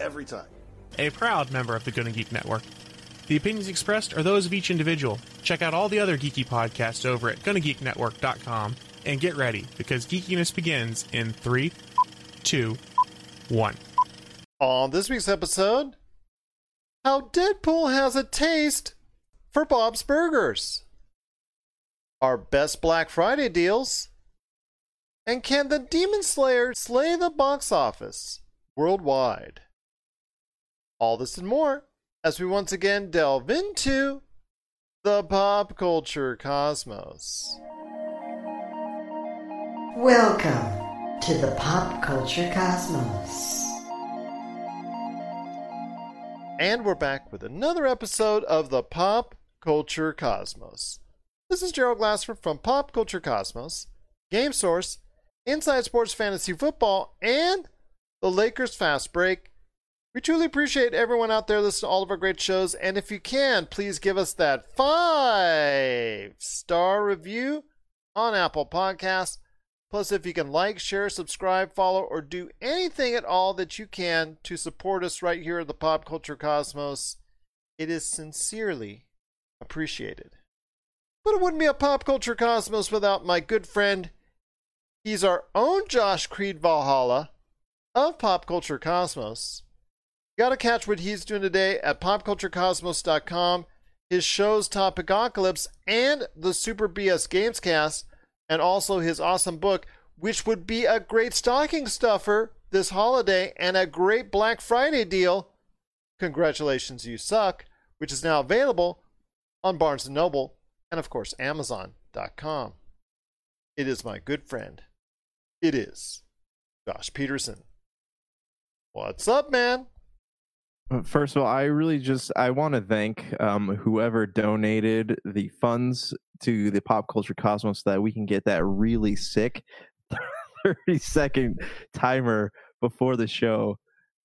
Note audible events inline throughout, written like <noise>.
every time. A proud member of the Gonna Geek Network. The opinions expressed are those of each individual. Check out all the other geeky podcasts over at GonnaGeekNetwork.com and get ready because geekiness begins in three, two, one. On this week's episode, how Deadpool has a taste for Bob's Burgers. Our best Black Friday deals. And can the Demon Slayer slay the box office worldwide? All this and more as we once again delve into the pop culture cosmos. Welcome to the Pop Culture Cosmos. And we're back with another episode of the Pop Culture Cosmos. This is Gerald Glassford from Pop Culture Cosmos, Game Source, Inside Sports Fantasy Football, and the Lakers Fast Break. We truly appreciate everyone out there listening to all of our great shows. And if you can, please give us that five star review on Apple Podcasts. Plus, if you can like, share, subscribe, follow, or do anything at all that you can to support us right here at the Pop Culture Cosmos, it is sincerely appreciated. But it wouldn't be a Pop Culture Cosmos without my good friend. He's our own Josh Creed Valhalla of Pop Culture Cosmos. You gotta catch what he's doing today at popculturecosmos.com. His shows Topicocalypse and the Super BS Gamescast and also his awesome book, which would be a great stocking stuffer this holiday and a great Black Friday deal. Congratulations, You Suck, which is now available on Barnes & Noble and, of course, Amazon.com. It is my good friend. It is Josh Peterson. What's up, man? First of all, I really just I want to thank um, whoever donated the funds to the Pop Culture Cosmos so that we can get that really sick <laughs> 30 second timer before the show.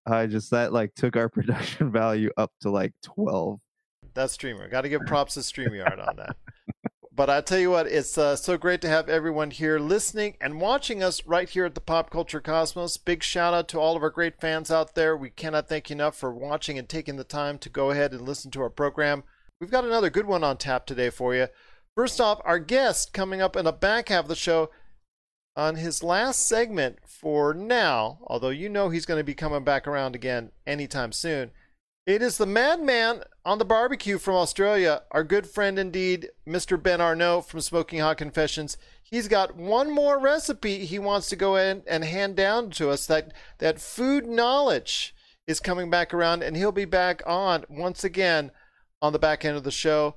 I just that like took our <laughs> production value up to like 12. That streamer. Got to give props to StreamYard on that. But I tell you what, it's uh, so great to have everyone here listening and watching us right here at the Pop Culture Cosmos. Big shout out to all of our great fans out there. We cannot thank you enough for watching and taking the time to go ahead and listen to our program. We've got another good one on tap today for you. First off, our guest coming up in the back half of the show on his last segment for now, although you know he's going to be coming back around again anytime soon. It is the madman on the barbecue from Australia, our good friend indeed, Mr. Ben Arnault from Smoking Hot Confessions. He's got one more recipe he wants to go in and hand down to us. That that food knowledge is coming back around, and he'll be back on once again on the back end of the show.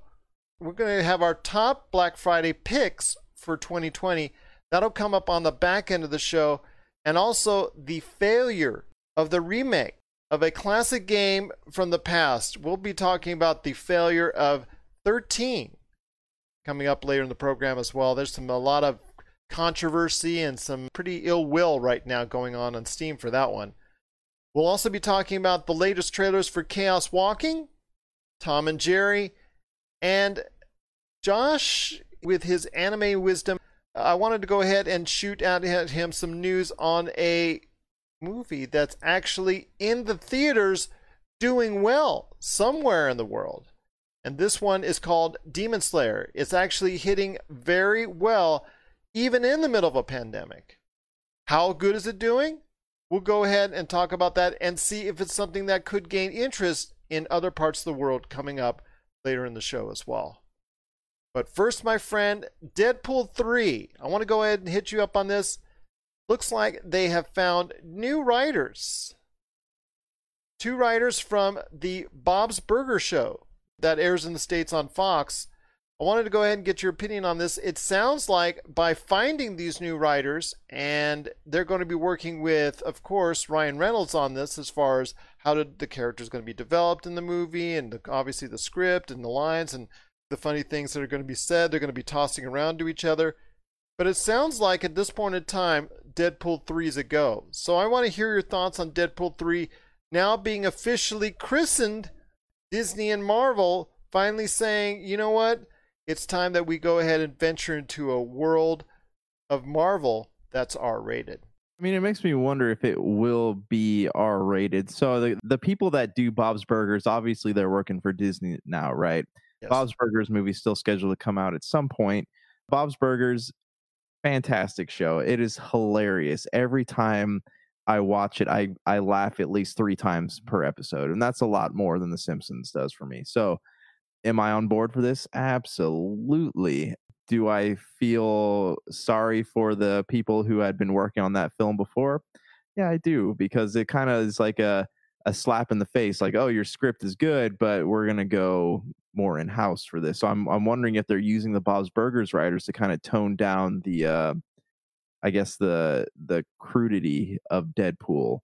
We're going to have our top Black Friday picks for 2020. That'll come up on the back end of the show, and also the failure of the remake of a classic game from the past. We'll be talking about the failure of 13 coming up later in the program as well. There's some a lot of controversy and some pretty ill will right now going on on Steam for that one. We'll also be talking about the latest trailers for Chaos Walking, Tom and Jerry, and Josh with his anime wisdom. I wanted to go ahead and shoot out at him some news on a movie that's actually in the theaters doing well somewhere in the world. And this one is called Demon Slayer. It's actually hitting very well, even in the middle of a pandemic. How good is it doing? We'll go ahead and talk about that and see if it's something that could gain interest in other parts of the world coming up later in the show as well. But first, my friend, Deadpool 3. I want to go ahead and hit you up on this looks like they have found new writers. Two writers from the Bob's Burger Show that airs in the States on Fox I wanted to go ahead and get your opinion on this. It sounds like by finding these new writers, and they're going to be working with, of course, Ryan Reynolds on this as far as how did the characters going to be developed in the movie, and the, obviously the script and the lines and the funny things that are going to be said. They're going to be tossing around to each other. But it sounds like at this point in time, Deadpool 3 is a go. So I want to hear your thoughts on Deadpool 3 now being officially christened Disney and Marvel finally saying, you know what? It's time that we go ahead and venture into a world of Marvel that's R rated. I mean, it makes me wonder if it will be R rated. So the the people that do Bob's Burgers, obviously they're working for Disney now, right? Yes. Bob's Burgers movie still scheduled to come out at some point. Bob's Burgers, fantastic show. It is hilarious. Every time I watch it, I I laugh at least three times per episode, and that's a lot more than The Simpsons does for me. So, am I on board for this? Absolutely. Do I feel sorry for the people who had been working on that film before? Yeah, I do because it kind of is like a a slap in the face like oh your script is good but we're going to go more in house for this so i'm i'm wondering if they're using the bob's burgers writers to kind of tone down the uh i guess the the crudity of deadpool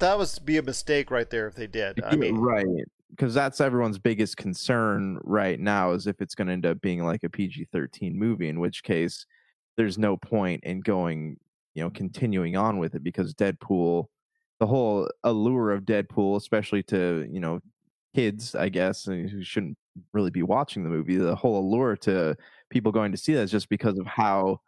That was be a mistake right there if they did. I <laughs> mean, right because that's everyone's biggest concern right now is if it's going to end up being like a pg-13 movie in which case there's no point in going you know continuing on with it because deadpool the whole allure of deadpool especially to you know kids i guess uh, who shouldn't really be watching the movie the whole allure to people going to see that is just because of how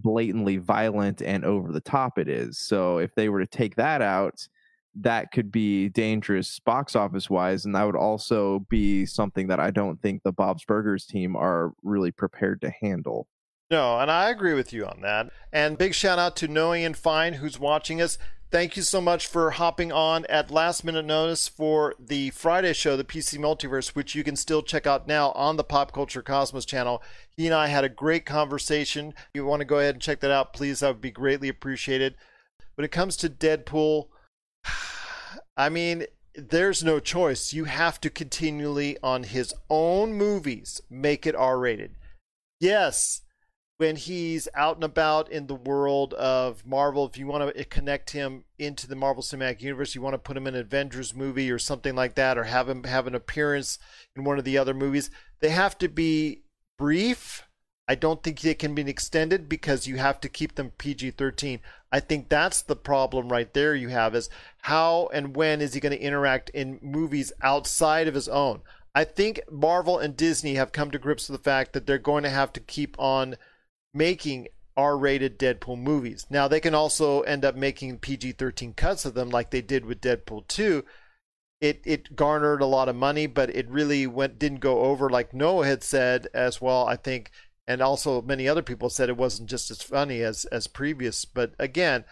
blatantly violent and over the top it is so if they were to take that out that could be dangerous box office wise and that would also be something that i don't think the bob's burgers team are really prepared to handle No, and I agree with you on that. And big shout out to Noah Ian Fine who's watching us. Thank you so much for hopping on at last minute notice for the Friday show, the PC Multiverse, which you can still check out now on the Pop Culture Cosmos channel. He and I had a great conversation. If you want to go ahead and check that out, please, that would be greatly appreciated. When it comes to Deadpool, <sighs> I mean, there's no choice. You have to continually, on his own movies, make it R rated. Yes, when he's out and about in the world of Marvel, if you want to eh, connect him into the Marvel Cinematic Universe, you want to put him in an Avengers movie or something like that, or have him have an appearance in one of the other movies, they have to be brief. I don't think they can be extended because you have to keep them PG 13. I think that's the problem right there you have is how and when is he going to interact in movies outside of his own? I think Marvel and Disney have come to grips with the fact that they're going to have to keep on making R-rated Deadpool movies. Now they can also end up making PG-13 cuts of them, like they did with Deadpool 2. It it garnered a lot of money, but it really went didn't go over. Like Noah had said as well, I think, and also many other people said it wasn't just as funny as as previous. But again,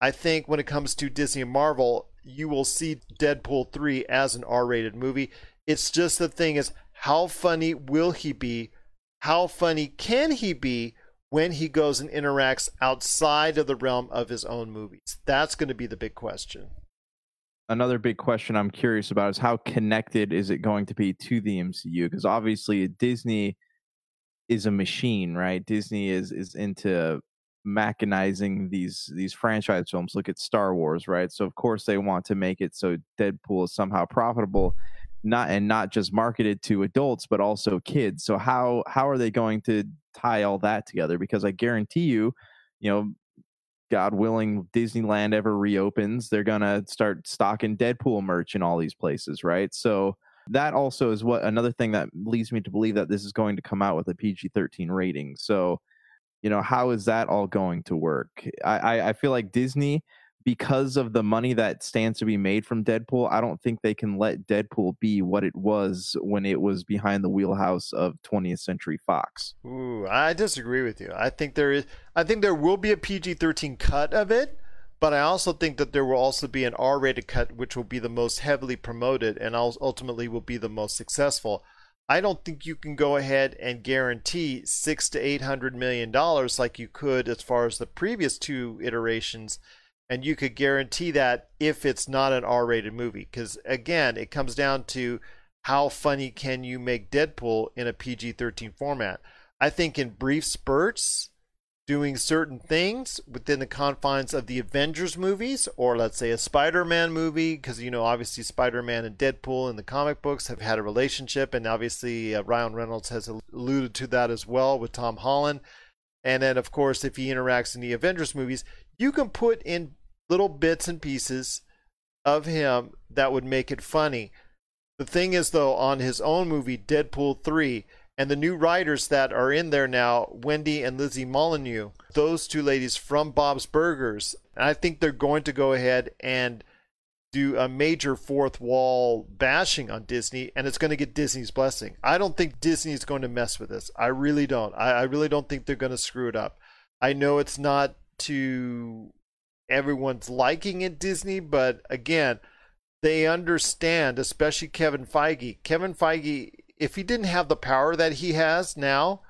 I think when it comes to Disney and Marvel, you will see Deadpool 3 as an R-rated movie. It's just the thing is how funny will he be? How funny can he be when he goes and interacts outside of the realm of his own movies? That's going to be the big question. another big question I'm curious about is how connected is it going to be to the MCU? Because obviously Disney is a machine, right? Disney is is into mechanizing these these franchise films. Look at Star Wars, right? So of course they want to make it so Deadpool is somehow profitable, not and not just marketed to adults but also kids. So how how are they going to tie all that together? Because I guarantee you, you know, God willing, Disneyland ever reopens, they're gonna start stocking Deadpool merch in all these places, right? So that also is what another thing that leads me to believe that this is going to come out with a PG-13 rating. So, you know, how is that all going to work? I, I, I feel like Disney, because of the money that stands to be made from Deadpool, I don't think they can let Deadpool be what it was when it was behind the wheelhouse of 20th Century Fox. Ooh, I disagree with you. I think there is I think there will be a PG-13 cut of it, but I also think that there will also be an R-rated cut which will be the most heavily promoted and ultimately will be the most successful. I don't think you can go ahead and guarantee 6 to 800 million dollars like you could as far as the previous two iterations and you could guarantee that if it's not an R-rated movie because again, it comes down to how funny can you make Deadpool in a PG 13 format? I think in brief spurts, doing certain things within the confines of the Avengers movies, or let's say a Spider Man movie, because, you know, obviously Spider Man and Deadpool in the comic books have had a relationship, and obviously uh, Ryan Reynolds has alluded to that as well with Tom Holland. And then, of course, if he interacts in the Avengers movies, you can put in little bits and pieces of him that would make it funny. The thing is, though, on his own movie, Deadpool 3, and the new writers that are in there now, Wendy and Lizzie Molyneux, those two ladies from Bob's Burgers, I think they're going to go ahead and do a major fourth wall bashing on Disney, and it's going to get Disney's blessing. I don't think Disney is going to mess with this. I really don't. I, I really don't think they're going to screw it up. I know it's not to everyone's liking at Disney, but again, they understand, especially Kevin Feige. Kevin Feige if he didn't have the power that he has now,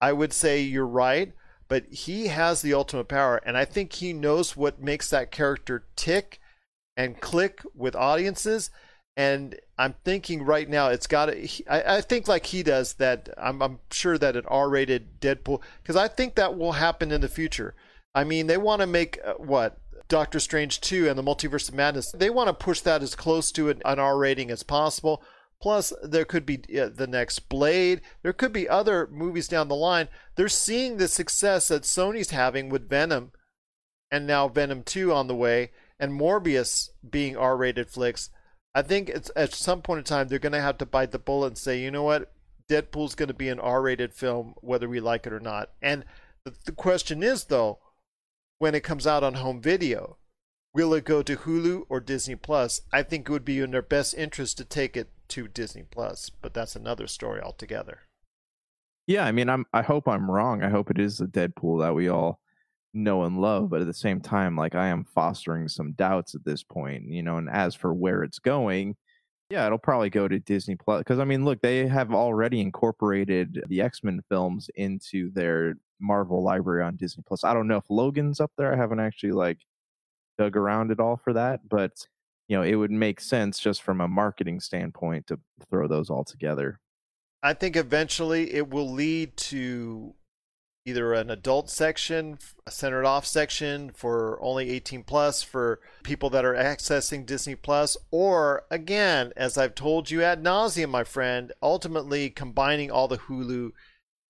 I would say you're right. But he has the ultimate power, and I think he knows what makes that character tick and click with audiences. And I'm thinking right now, it's got to. I, I think like he does that. I'm, I'm sure that an R-rated Deadpool, because I think that will happen in the future. I mean, they want to make uh, what Doctor Strange 2 and the Multiverse of Madness. They want to push that as close to an, R rating as possible. Plus, there could be the next Blade. There could be other movies down the line. They're seeing the success that Sony's having with Venom, and now Venom 2 on the way, and Morbius being R rated flicks. I think at some point in time they're going to have to bite the bullet and say, you know what, Deadpool's going to be an R rated film, whether we like it or not. And the, the question is, though, when it comes out on home video, will it go to Hulu or Disney Plus? I think it would be in their best interest to take it to Disney Plus, but that's another story altogether. Yeah, I mean, I'm. I hope I'm wrong. I hope it is the Deadpool that we all know and love, but at the same time, like I am fostering some doubts at this point, you know. And as for where it's going, yeah, it'll probably go to Disney Plus because I mean, look, they have already incorporated the X Men films into their Marvel library on Disney Plus. I don't know if Logan's up there. I haven't actually like dug around at all for that, but you know, it would make sense just from a marketing standpoint to throw those all together. I think eventually it will lead to either an adult section, a centered off section for only 18 plus for people that are accessing Disney Plus, or again, as I've told you ad nauseum, my friend, ultimately combining all the Hulu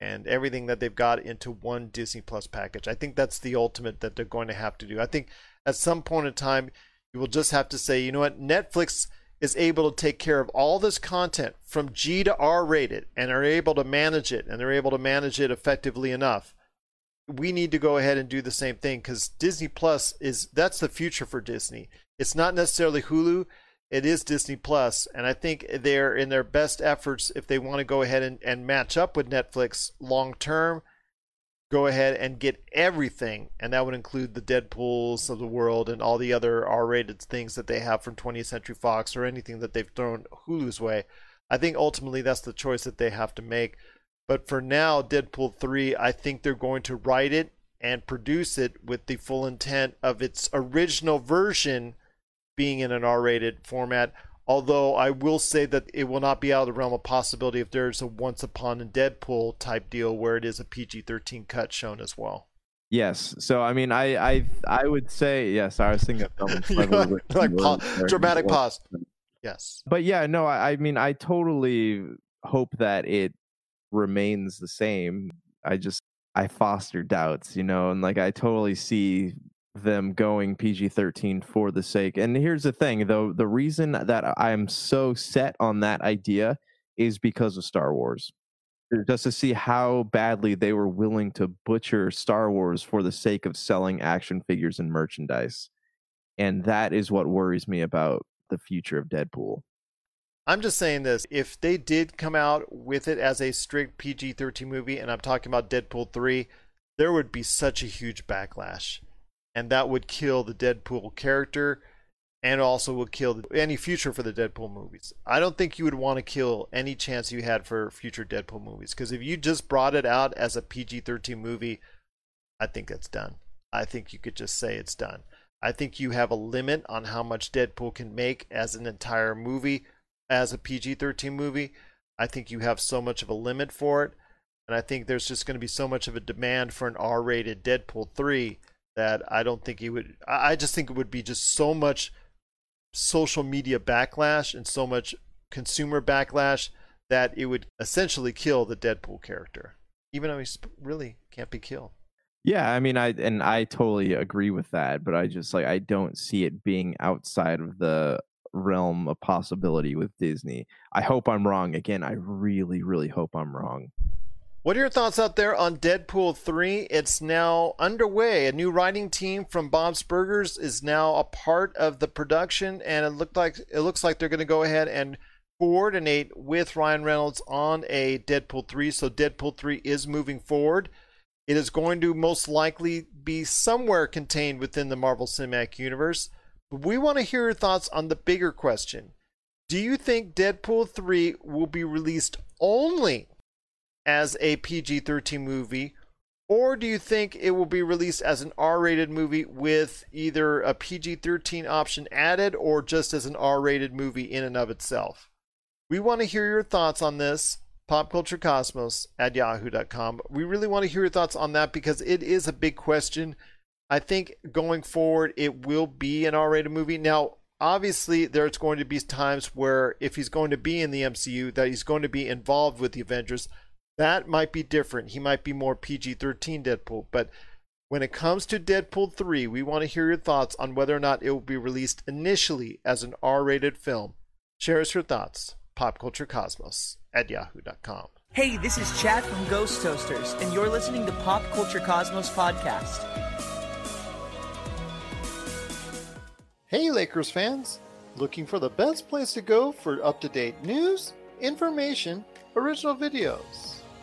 and everything that they've got into one Disney Plus package. I think that's the ultimate that they're going to have to do. I think at some point in time, you will just have to say, you know what, Netflix is able to take care of all this content from G to R rated and are able to manage it and they're able to manage it effectively enough. We need to go ahead and do the same thing because Disney Plus is that's the future for Disney. It's not necessarily Hulu, it is Disney Plus, and I think they're in their best efforts if they want to go ahead and, and match up with Netflix long term go ahead and get everything, and that would include the Deadpools of the world and all the other R-rated things that they have from 20th Century Fox or anything that they've thrown Hulu's way. I think ultimately that's the choice that they have to make. But for now, Deadpool 3, I think they're going to write it and produce it with the full intent of its original version being in an R-rated format. Although I will say that it will not be out of the realm of possibility if there's a Once Upon a Deadpool type deal where it is a PG-13 cut shown as well. Yes. So I mean, I I I would say yes. I was thinking of <laughs> like pa- dramatic pause. Yes. But yeah, no. I, I mean, I totally hope that it remains the same. I just I foster doubts, you know, and like I totally see them going PG 13 for the sake. And here's the thing though the reason that I'm so set on that idea is because of Star Wars. Mm. Just to see how badly they were willing to butcher Star Wars for the sake of selling action figures and merchandise. And that is what worries me about the future of Deadpool. I'm just saying this if they did come out with it as a strict PG 13 movie, and I'm talking about Deadpool 3, there would be such a huge backlash and that would kill the Deadpool character and also would kill any future for the Deadpool movies. I don't think you would want to kill any chance you had for future Deadpool movies because if you just brought it out as a PG 13 movie, I think that's done. I think you could just say it's done. I think you have a limit on how much Deadpool can make as an entire movie. as a PG 13 movie. I think you have so much of a limit for it. And I think there's just going to be so much of a demand for an R rated Deadpool 3 that I don't think he would. I just think it would be just so much social media backlash and so much consumer backlash that it would essentially kill the Deadpool character, even though he really can't be killed. Yeah, I mean, I and I totally agree with that, but I just like I don't see it being outside of the realm of possibility with Disney. I hope I'm wrong. Again, I really, really hope I'm wrong. What are your thoughts out there on Deadpool 3? It's now underway. A new writing team from Bob's Burgers is now a part of the production and it looked like it looks like they're going to go ahead and coordinate with Ryan Reynolds on a Deadpool 3. So Deadpool 3 is moving forward. It is going to most likely be somewhere contained within the Marvel Cinematic Universe. But we want to hear your thoughts on the bigger question. Do you think Deadpool 3 will be released only as a PG 13 movie, or do you think it will be released as an R rated movie with either a PG 13 option added or just as an R rated movie in and of itself? We want to hear your thoughts on this. Popculturecosmos at yahoo.com. We really want to hear your thoughts on that because it is a big question. I think going forward, it will be an R rated movie. Now, obviously, there's going to be times where if he's going to be in the MCU, that he's going to be involved with the Avengers that might be different. He might be more PG 13 Deadpool. But when it comes to Deadpool 3, we want to hear your thoughts on whether or not it will be released initially as an R rated film. Share us your thoughts. PopCultureCosmos at yahoo.com. Hey, this is Chad from Ghost Toasters, and you're listening to Pop Culture Cosmos Podcast. Hey, Lakers fans! Looking for the best place to go for up to date news, information, original videos?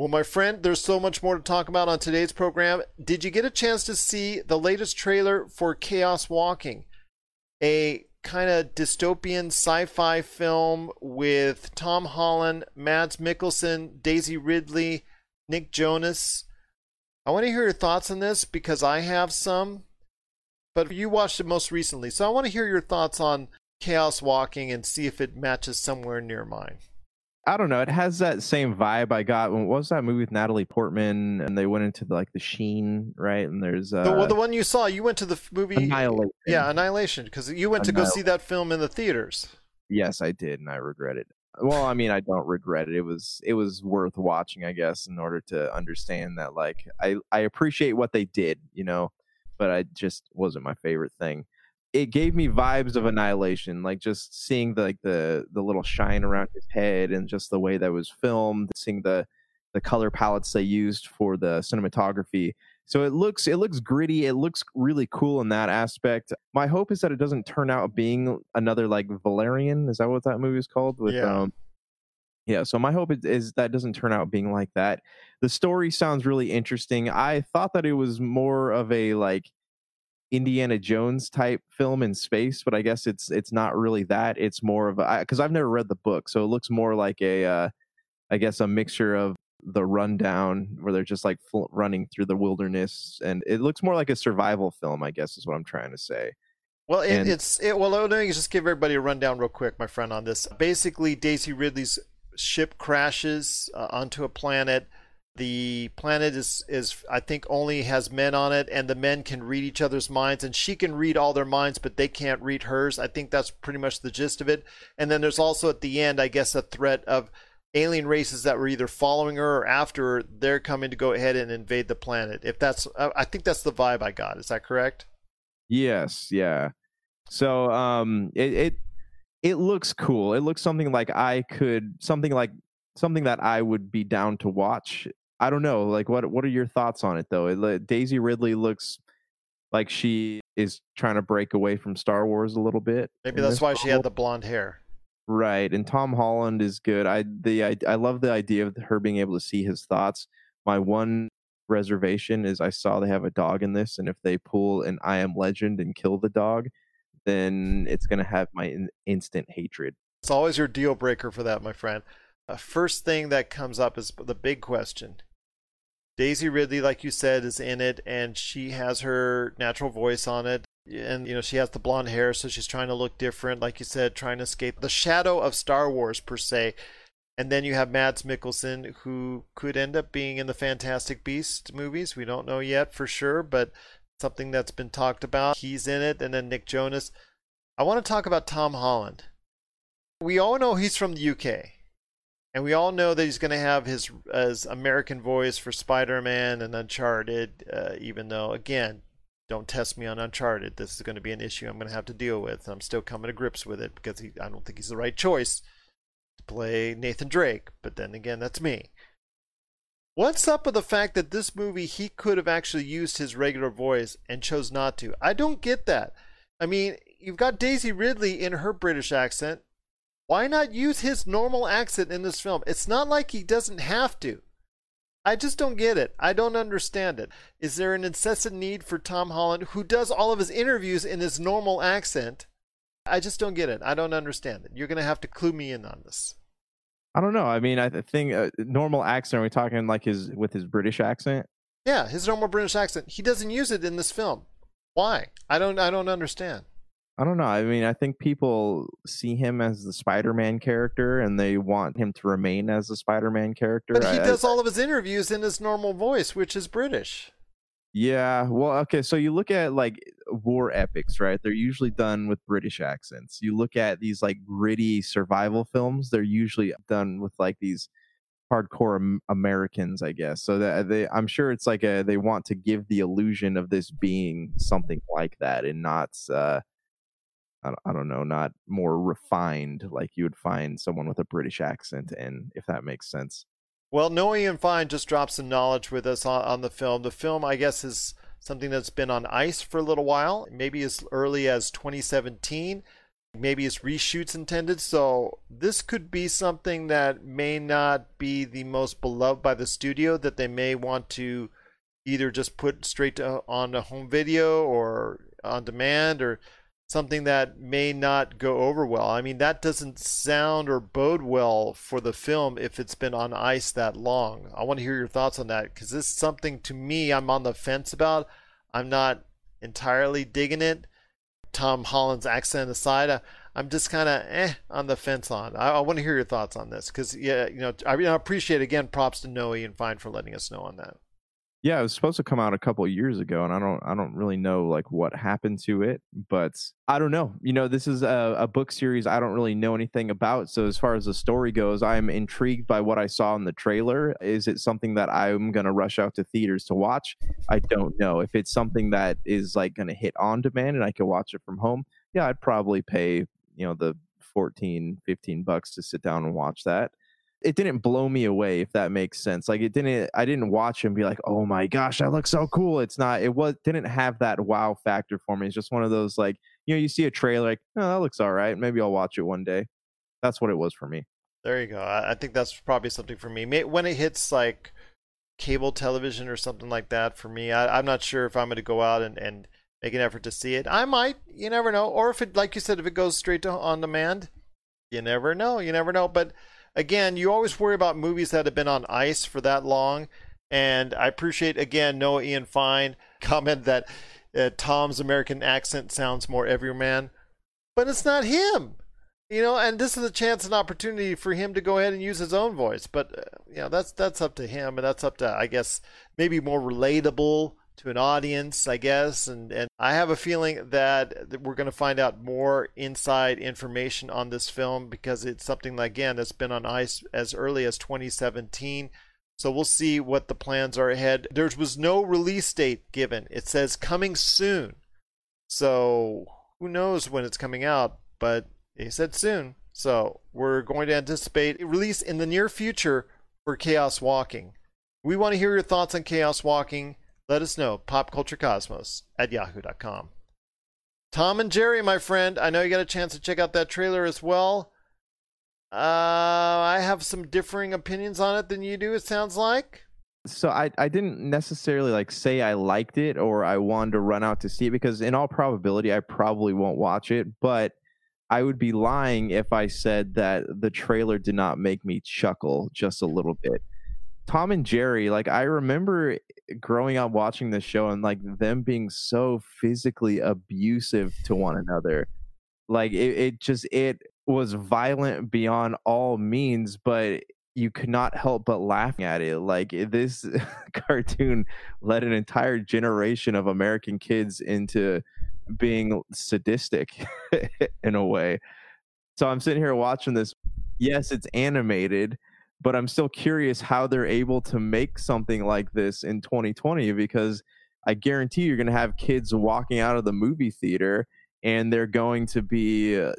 Well, my friend, there's so much more to talk about on today's program. Did you get a chance to see the latest trailer for Chaos Walking? A kind of dystopian sci fi film with Tom Holland, Mads Mikkelsen, Daisy Ridley, Nick Jonas. I want to hear your thoughts on this because I have some, but you watched it most recently. So I want to hear your thoughts on Chaos Walking and see if it matches somewhere near mine. I don't know. It has that same vibe I got when what was that movie with Natalie Portman and they went into the, like the Sheen, right? And there's uh, the, well, the one you saw. You went to the movie Annihilation. Yeah, Annihilation, because you went to go see that film in the theaters. Yes, I did, and I regret it. Well, I mean, I don't regret it. It was it was worth watching, I guess, in order to understand that. Like, I I appreciate what they did, you know, but I just wasn't my favorite thing it gave me vibes of annihilation like just seeing the like the the little shine around his head and just the way that was filmed seeing the the color palettes they used for the cinematography. So it looks it looks gritty it looks really cool in that aspect. My hope is that it doesn't turn out being another like valerian is that what that movie is called? With yeah. um yeah so my hope is, is that doesn't turn out being like that. The story sounds really interesting. I thought that it was more of a like Indiana Jones type film in space, but I guess it's it's not really that. It's more of a because I've never read the book, so it looks more like a, uh, I guess a mixture of the rundown where they're just like fl- running through the wilderness, and it looks more like a survival film. I guess is what I'm trying to say. Well, it, and, it's it, well. Let me just give everybody a rundown real quick, my friend, on this. Basically, Daisy Ridley's ship crashes uh, onto a planet the planet is is I think only has men on it, and the men can read each other's minds, and she can read all their minds, but they can't read hers. I think that's pretty much the gist of it. And then there's also at the end, I guess, a threat of alien races that were either following her or after her. They're coming to go ahead and invade the planet. If that's, I think that's the vibe I got. Is that correct? Yes. Yeah. So um, it it it looks cool. It looks something like I could something like something that I would be down to watch I don't know. Like, what what are your thoughts on it though? It, Daisy Ridley looks like she is trying to break away from Star Wars a little bit. Maybe that's why she had the blonde hair. Right, and Tom Holland is good. I the I, I love the idea of her being able to see his thoughts. My one reservation is I saw they have a dog in this, and if they pull an I Am Legend and kill the dog, then it's gonna have my in- instant hatred. It's always your deal breaker for that, my friend. Uh, first thing that comes up is the big question. Daisy Ridley, like you said, is in it, and she has her natural voice on it. And, you know, she has the blonde hair, so she's trying to look different, like you said, trying to escape the shadow of Star Wars, per se. And then you have Mads Mikkelsen, who could end up being in the Fantastic Beast movies. We don't know yet for sure, but something that's been talked about. He's in it. And then Nick Jonas. I want to talk about Tom Holland. We all know he's from the UK. And we all know that he's going to have his, American voice for Spider Man and Uncharted, uh, even though, again, don't test me on Uncharted. This is going to be an issue I'm going to have to deal with. I'm still coming to grips with it because he, I don't think he's the right choice to play Nathan Drake. But then again, that's me. What's up with the fact that this movie he could have actually used his regular voice and chose not to? I don't get that. I mean, you've got Daisy Ridley in her British accent. Why not use his normal accent in this film? It's not like he doesn't have to. I just don't get it. I don't understand it. Is there an incessant need for Tom Holland, who does all of his interviews in his normal accent? I just don't get it. I don't understand it. You're going to have to clue me in on this. I don't know. I mean, I think uh, normal accent. Are we talking like his with his British accent? Yeah, his normal British accent. He doesn't use it in this film. Why? I don't. I don't understand. I don't know. I mean, I think people see him as the Spider-Man character, and they want him to remain as the Spider-Man character. But he I, does I, all of his interviews in his normal voice, which is British. Yeah. Well, okay. So you look at like war epics, right? They're usually done with British accents. You look at these like gritty survival films. They're usually done with like these hardcore Americans, I guess. So that they, I'm sure it's like a they want to give the illusion of this being something like that, and not. uh I don't know, not more refined like you would find someone with a British accent in, if that makes sense. Well, Noah Ian Fine just dropped some knowledge with us on, on, the film. The film, I guess, is something that's been on ice for a little while, maybe as early as 2017. Maybe it's reshoots intended. So this could be something that may not be the most beloved by the studio, that they may want to either just put straight to, on a home video or on demand or something that may not go over well. I mean, that doesn't sound or bode well for the film if it's been on ice that long. I want to hear your thoughts on that because this is something to me I'm on the fence about. I'm not entirely digging it. Tom Holland's accent aside, I, I'm just kind of eh on the fence on. I, I, want to hear your thoughts on this because yeah, you know, I, I appreciate again props to Noah Ian Fine for letting us know on that. Yeah, it was supposed to come out a couple years ago, and I don't, I don't really know like what happened to it, but I don't know. You know, this is a, a book series I don't really know anything about. So as far as the story goes, I am intrigued by what I saw in the trailer. Is it something that I'm gonna rush out to theaters to watch? I don't know. If it's something that is like gonna hit on demand and I can watch it from home, yeah, I'd probably pay you know the 14, 15 bucks to sit down and watch that it didn't blow me away if that makes sense. Like it didn't i didn't watch him be like oh my gosh that looks so cool. It's not it was didn't have that wow factor for me. It's just one of those like you know you see a trailer like oh that looks all right. Maybe i'll watch it one day. That's what it was for me. There you go. I, think that's probably something for me. When it hits like cable television or something like that for me I, i'm not sure if i'm going to go out and, and make an effort to see it. I might you never know. Or if it like you said if it goes straight to on demand you never know you never know. But again, you always worry about movies that have been on ice for that long. And I appreciate, again, Noah Ian Fine <laughs> comment that uh, Tom's American accent sounds more everyman, but it's not him. You know, and this is a chance and opportunity for him to go ahead and use his own voice. But uh, you know, that's that's up to him, and that's up to I guess maybe more relatable to an audience, I guess. And, and I have a feeling that, we're going to find out more inside information on this film because it's something, again, that's been on ice as early as 2017. So we'll see what the plans are ahead. There was no release date given. It says coming soon. So who knows when it's coming out, but they said soon. So we're going to anticipate a release in the near future for Chaos Walking. We want to hear your thoughts on Chaos Walking let us know. Popculturecosmos at yahoo.com. Tom and Jerry, my friend, I know you got a chance to check out that trailer as well. Uh, I have some differing opinions on it than you do. It sounds like. So I I didn't necessarily like say I liked it or I wanted to run out to see it because in all probability I probably won't watch it, but I would be lying if I said that the trailer did not make me chuckle just a little bit. Tom and Jerry, like I remember growing up watching this show and like them being so physically abusive to one another. Like it, it just it was violent beyond all means, but you could not help but laughing at it. Like this <laughs> cartoon led an entire generation of American kids into being sadistic <laughs> in a way. So I'm sitting here watching this. Yes, it's animated, but I'm still curious how they're able to make something like this in 2020 because I guarantee you're going to have kids walking out of the movie theater and they're going to be uh,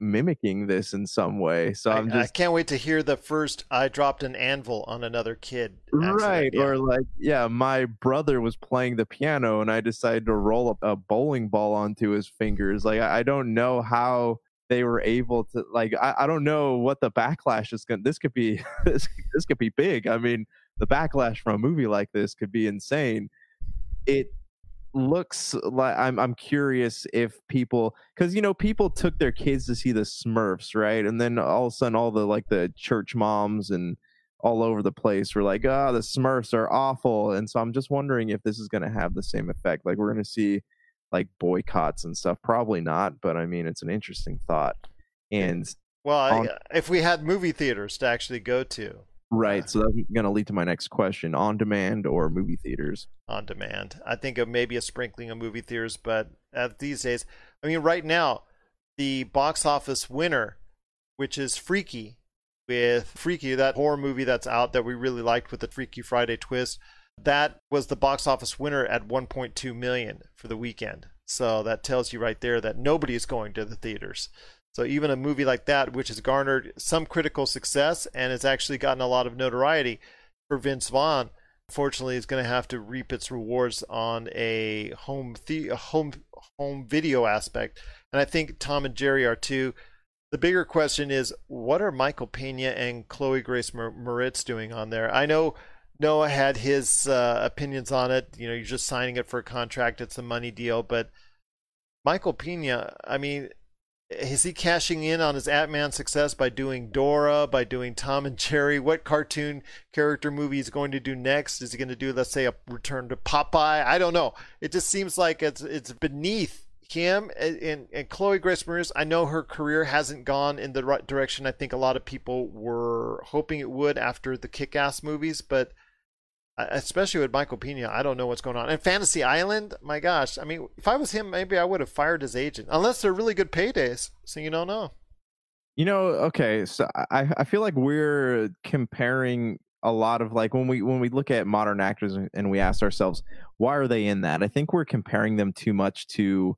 mimicking this in some way. So I, I'm just I can't wait to hear the first I dropped an anvil on another kid. accident. right Yeah. or like yeah my brother was playing the piano and i decided to roll a, a bowling ball onto his fingers like i, I don't know how they were able to like I, I don't know what the backlash is going this could be <laughs> this, this could be big. I mean the backlash from a movie like this could be insane. It looks like i'm i'm curious if people cuz you know people took their kids to see the smurfs right? And then all of a sudden all the like the church moms and all over the place were like oh the smurfs are awful. And so i'm just wondering if this is going to have the same effect. Like we're going to see like boycotts and stuff? Probably not but i mean it's an interesting thought. And Well, I, uh, if we had movie theaters to actually go to. Right so that's going to lead to my next question. On demand or movie theaters? On demand, I think of maybe a sprinkling of movie theaters, but at these days, I mean, right now, the box office winner, which is Freaky, with Freaky, that horror movie that's out that we really liked with the Freaky Friday twist, that was the box office winner at 1.2 million for the weekend. So that tells you right there that nobody is going to the theaters. So even a movie like that, which has garnered some critical success and has actually gotten a lot of notoriety for Vince Vaughn, unfortunately is going to have to reap its rewards on a home the- home home video aspect. And I think Tom and Jerry are too. The bigger question is, what are Michael Pena and Chloe Grace Moretz doing on there? I know Noah had his uh, opinions on it. You know, you're just signing it for a contract; it's a money deal. But Michael Pena, I mean, is he cashing in on his Ant-Man success by doing Dora, by doing Tom and Jerry? What cartoon character movie is going to do next? Is he going to do, let's say, a return to Popeye? I don't know. It just seems like it's it's beneath him and, and, and Chloe Grace Moretz. I know her career hasn't gone in the right direction. I think a lot of people were hoping it would after the Kick-Ass movies, but especially with Michael Pena, I don't know what's going on. And Fantasy Island, my gosh, I mean, if I was him, maybe I would have fired his agent, unless they're really good paydays. So you don't know. You know, okay, so I I feel like we're comparing a lot of like when we when we look at modern actors and- we ask ourselves why are they in that? I think we're comparing them too much to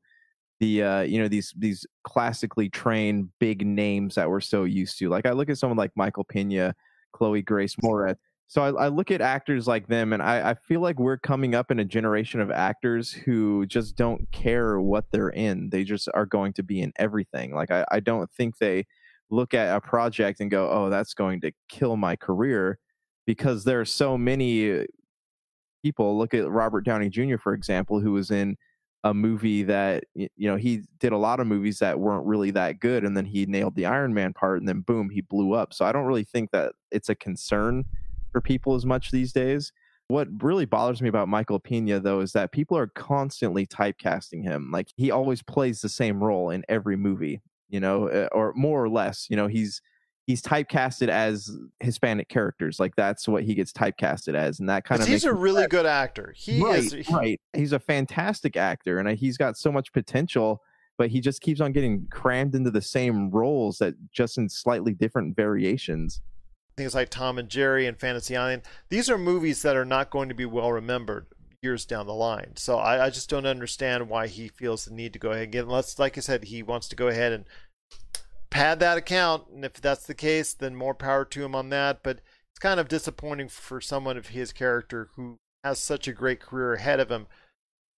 the uh you know these these classically trained big names that we're so used to. Like I look at someone like Michael Pena, Chloe Grace Moretz. So I, I look at actors like them, and I, I feel like we're coming up in a generation of actors who just don't care what they're in. They just are going to be in everything. Like I, I don't think they look at a project and go, "Oh, that's going to kill my career," because there are so many people. Look at Robert Downey Jr. for example, who was in a movie that you know he did a lot of movies that weren't really that good, and then he nailed the Iron Man part, and then boom, he blew up. So I don't really think that it's a concern for people as much these days. What really bothers me about Michael Pena, though, is that people are constantly typecasting him. Like he always plays the same role in every movie, you know, uh, or more or less. You know, he's he's typecasted as Hispanic characters. Like that's what he gets typecasted as, and that kind of he's a really good actor. He right, is. he- right. He's a fantastic actor, and uh, he's got so much potential. But he just keeps on getting crammed into the same roles that just in slightly different variations. Things like Tom and Jerry and Fantasy Island. These are movies that are not going to be well remembered years down the line. So I, I just don't understand why he feels the need to go ahead and get. Unless, like I said, he wants to go ahead and pad that account. And if that's the case, then more power to him on that. But it's kind of disappointing for someone of his character who has such a great career ahead of him.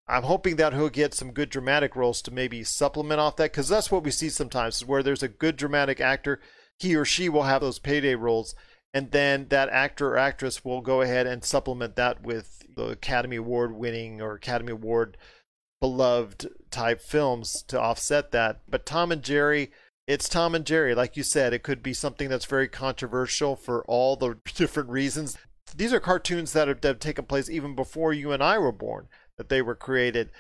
I'm hoping that he'll get some good dramatic roles to maybe supplement off that because that's what we see sometimes where there's a good dramatic actor he or she will have those payday roles and then that actor or actress will go ahead and supplement that with the Academy Award winning or Academy Award beloved type films to offset that. But Tom and Jerry, it's Tom and Jerry. Like you said, it could be something that's very controversial for all the <laughs> different reasons. These are cartoons that have, that have taken place even before you and I were born, that they were created.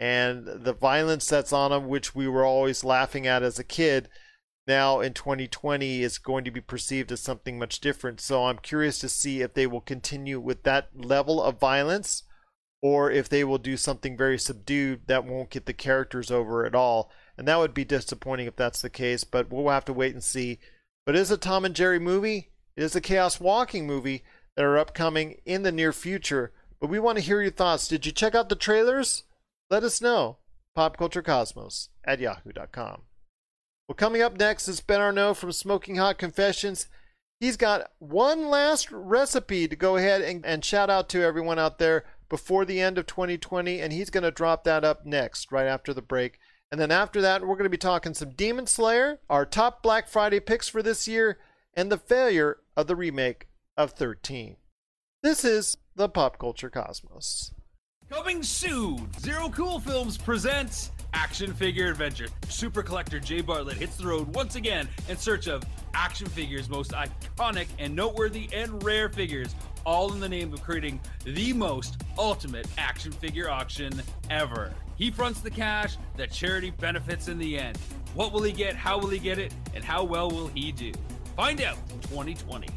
And the violence that's on them, which we were always laughing at as a kid, now in 2020 is going to be perceived as something much different. So I'm curious to see if they will continue with that level of violence or if they will do something very subdued that won't get the characters over at all. And that would be disappointing if that's the case, but we'll have to wait and see. But it is a Tom and Jerry movie. It is a Chaos Walking movie that are upcoming in the near future. But we want to hear your thoughts. Did you check out the trailers? Let us know. PopCultureCosmos at yahoo.com. Well, coming up next is Ben Arnault from Smoking Hot Confessions. He's got one last recipe to go ahead and, and shout out to everyone out there before the end of 2020, and he's going to drop that up next, right after the break. And then after that, we're going to be talking some Demon Slayer, our top Black Friday picks for this year, and the failure of the remake of 13. This is the Pop Culture Cosmos. Coming soon, Zero Cool Films presents action figure adventure. Super collector Jay Bartlett hits the road once again in search of action figures, most iconic and noteworthy and rare figures, all in the name of creating the most ultimate action figure auction ever. He fronts the cash, the charity benefits in the end. What will he get? How will he get it? And how well will he do? Find out in 2020.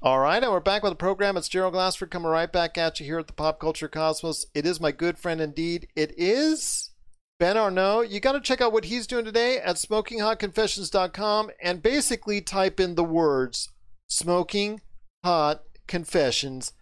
All right, and we're back with the program. It's Gerald Glassford coming right back at you here at the Pop Culture Cosmos. It is my good friend indeed. It is Ben Arnault, you got to check out what he's doing today at smokinghotconfessions.com and basically type in the words smoking hot confessions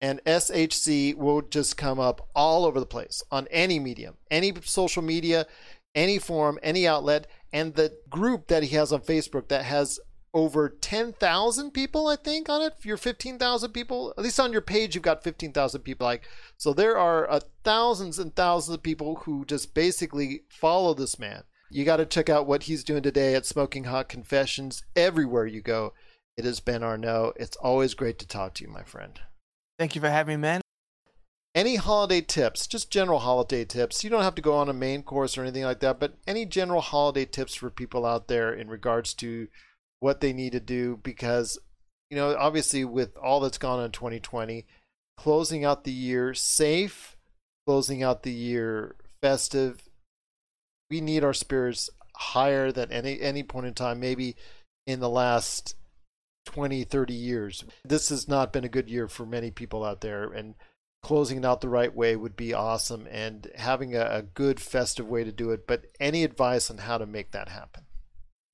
and SHC will just come up all over the place on any medium, any social media, any forum, any outlet, and the group that he has on Facebook that has over 10,000 people, I think, on it. If you're 15,000 people, at least on your page, you've got 15,000 people. Like, so there are uh, thousands and thousands of people who just basically follow this man. You got to check out what he's doing today at Smoking Hot Confessions. Everywhere you go, it is Ben Arnault. It's always great to talk to you, my friend. Thank you for having me, man. Any holiday tips, just general holiday tips. You don't have to go on a main course or anything like that, but any general holiday tips for people out there in regards to what they need to do because you know obviously with all that's gone on in 2020 closing out the year safe closing out the year festive we need our spirits higher than any any point in time maybe in the last 20 30 years. This has not been a good year for many people out there and closing it out the right way would be awesome and having a, a good festive way to do it but any advice on how to make that happen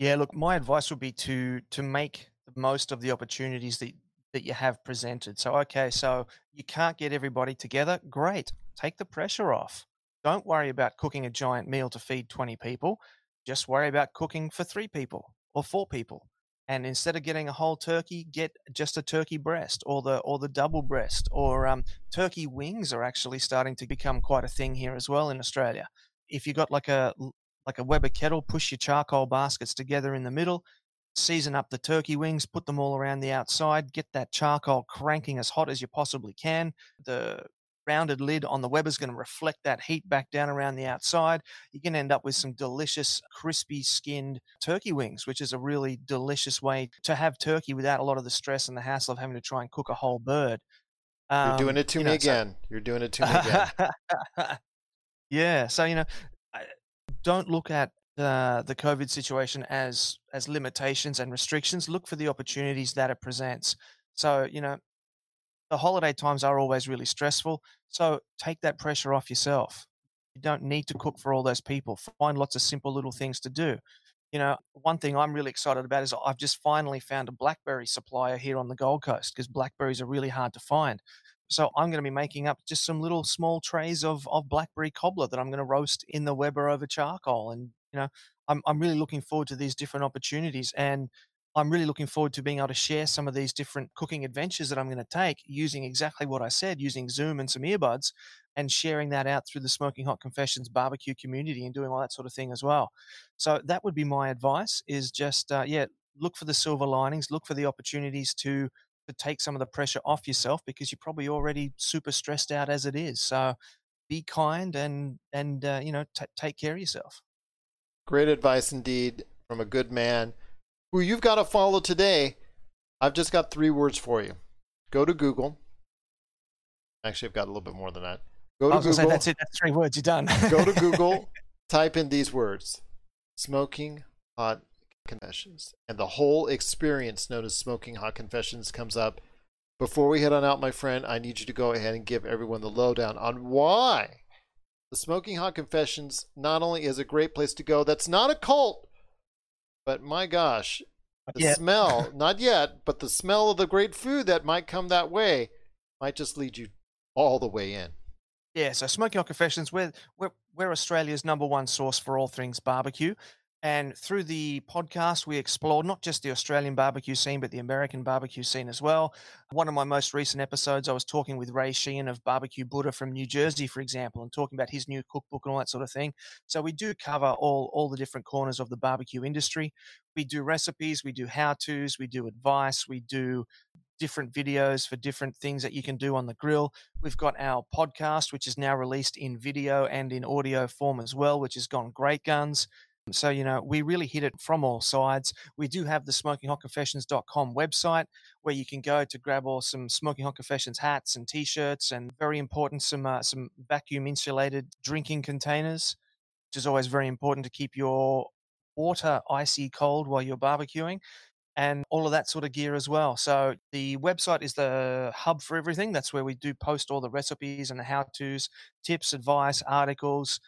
yeah, look, my advice would be to to make the most of the opportunities that that you have presented. So, okay, so you can't get everybody together. Great, take the pressure off. Don't worry about cooking a giant meal to feed 20 people. Just worry about cooking for three people or four people. And instead of getting a whole turkey, get just a turkey breast or the or the double breast or um, turkey wings are actually starting to become quite a thing here as well in Australia. If you got like a like a Weber kettle, push your charcoal baskets together in the middle, season up the turkey wings, put them all around the outside, get that charcoal cranking as hot as you possibly can. The rounded lid on the Weber is going to reflect that heat back down around the outside. You can end up with some delicious, crispy skinned turkey wings, which is a really delicious way to have turkey without a lot of the stress and the hassle of having to try and cook a whole bird. Um, You're doing it to me know, again. So... You're doing it to me again. <laughs> yeah. So, you know, don't look at the the COVID situation as as limitations and restrictions. Look for the opportunities that it presents. So you know, the holiday times are always really stressful. So take that pressure off yourself. You don't need to cook for all those people. Find lots of simple little things to do. You know, one thing I'm really excited about is I've just finally found a blackberry supplier here on the Gold Coast because blackberries are really hard to find. So I'm going to be making up just some little small trays of, of blackberry cobbler that I'm going to roast in the Weber over charcoal. And, you know, I'm, I'm really looking forward to these different opportunities. And I'm really looking forward to being able to share some of these different cooking adventures that I'm going to take using exactly what I said, using Zoom and some earbuds and sharing that out through the Smoking Hot Confessions barbecue community and doing all that sort of thing as well. So that would be my advice is just, uh, yeah, look for the silver linings, look for the opportunities to to take some of the pressure off yourself because you're probably already super stressed out as it is. So be kind and and uh, you know t- take care of yourself. Great advice indeed from a good man who you've got to follow today. I've just got three words for you. Go to Google. Actually, I've got a little bit more than that. Go to gonna say Google. that's it. That's three words. You're done. go to Google, <laughs> type in these words smoking hot confessions. And the whole experience known as smoking hot confessions comes up. Before we head on out, my friend, I need you to go ahead and give everyone the lowdown on why the Smoking Hot Confessions not only is a great place to go, that's not a cult, but my gosh, the yet. smell, <laughs> not yet, but the smell of the great food that might come that way might just lead you all the way in. Yeah, so Smoking Hot Confessions, we're, we're, we're Australia's number one source for all things barbecue. And through the podcast, we explored not just the Australian barbecue scene, but the American barbecue scene as well. One of my most recent episodes, I was talking with Ray Sheehan of Barbecue Buddha from New Jersey, for example, and talking about his new cookbook and all that sort of thing. So we do cover all, all the different corners of the barbecue industry. We do recipes, we do how to's, we do advice, we do different videos for different things that you can do on the grill. We've got our podcast, which is now released in video and in audio form as well, which has gone great guns. So, you know, we really hit it from all sides. We do have the smokinghotconfessions.com website where you can go to grab all some Smoking Hot Confessions hats and t-shirts and very important some uh, some vacuum insulated drinking containers, which is always very important to keep your water icy cold while you're barbecuing and all of that sort of gear as well. So the website is the hub for everything. That's where we do post all the recipes and the how-tos, tips, advice, articles.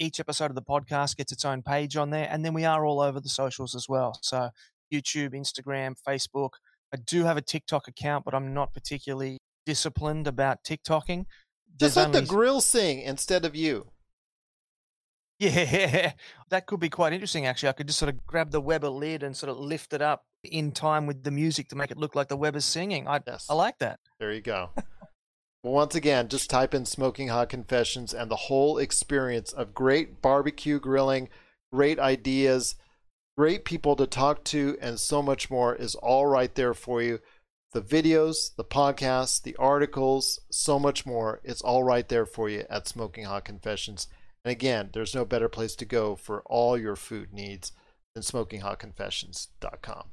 Each episode of the podcast gets its own page on there, and then we are all over the socials as well. So YouTube, Instagram, Facebook. I do have a TikTok account, but I'm not particularly disciplined about TikToking. Just There's let the grill sing instead of you. Yeah, <laughs> that could be quite interesting. Actually, I could just sort of grab the Weber lid and sort of lift it up in time with the music to make it look like the Weber's singing. I I like that. There you go. Well, once again, just type in Smoking Hot Confessions and the whole experience of great barbecue grilling, great ideas, great people to talk to, and so much more is all right there for you. The videos, the podcasts, the articles, so much more. It's all right there for you at Smoking Hot Confessions. And again, there's no better place to go for all your food needs than smokinghotconfessions.com.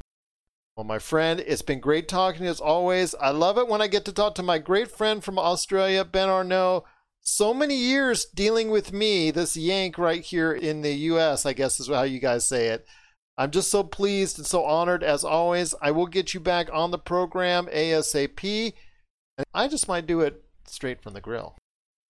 Well, my friend, it's been great talking as always. I love it when I get to talk to my great friend from Australia, Ben Arnault. So many years dealing with me, this Yank right here in the US, I guess is how you guys say it. I'm just so pleased and so honored as always. I will get you back on the program ASAP. And I just might do it straight from the grill.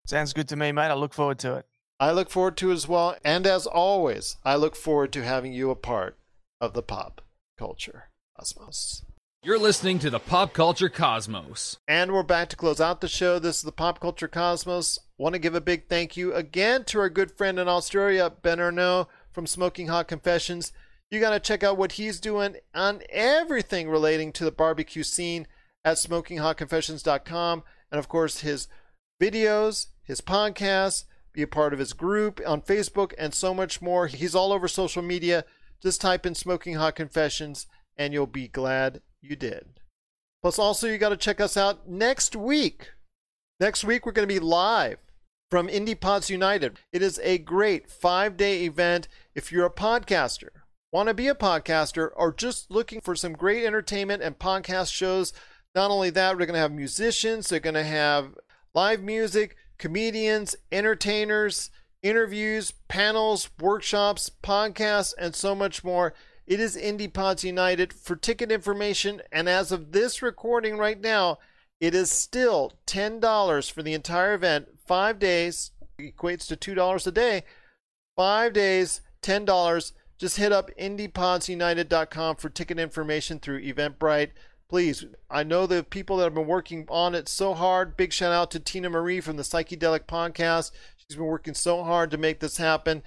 Sounds good to me, mate. I look forward to it. I look forward to it as well. And as always, I look forward to having you a part of the pop culture cosmos. You're listening to the Pop Culture Cosmos. And we're back to close out the show. This is the Pop Culture Cosmos. Want to give a big thank you again to our good friend in Australia, Ben Arnault from Smoking Hot Confessions. You got to check out what he's doing on everything relating to the barbecue scene at smokinghotconfessions.com. And of course, his videos, his podcasts, be a part of his group on Facebook, and so much more. He's all over social media. Just type in Smoking Hot Confessions, and you'll be glad you did. Plus, also, you got to check us out next week. Next week, we're going to be live from Indie Pods United. It is a great five day event. If you're a podcaster, want to be a podcaster, or just looking for some great entertainment and podcast shows, not only that, we're going to have musicians, they're going to have live music, comedians, entertainers, interviews, panels, workshops, podcasts, and so much more. It is Indie Pods United. For ticket information, and as of this recording right now, it is still $10 for the entire event. Five days equates to $2 a day. Five days, $10. Just hit up indiepodsunited.com for ticket information through Eventbrite. Please, I know the people that have been working on it so hard. Big shout out to Tina Marie from the Psychedelic Podcast. She's been working so hard to make this happen.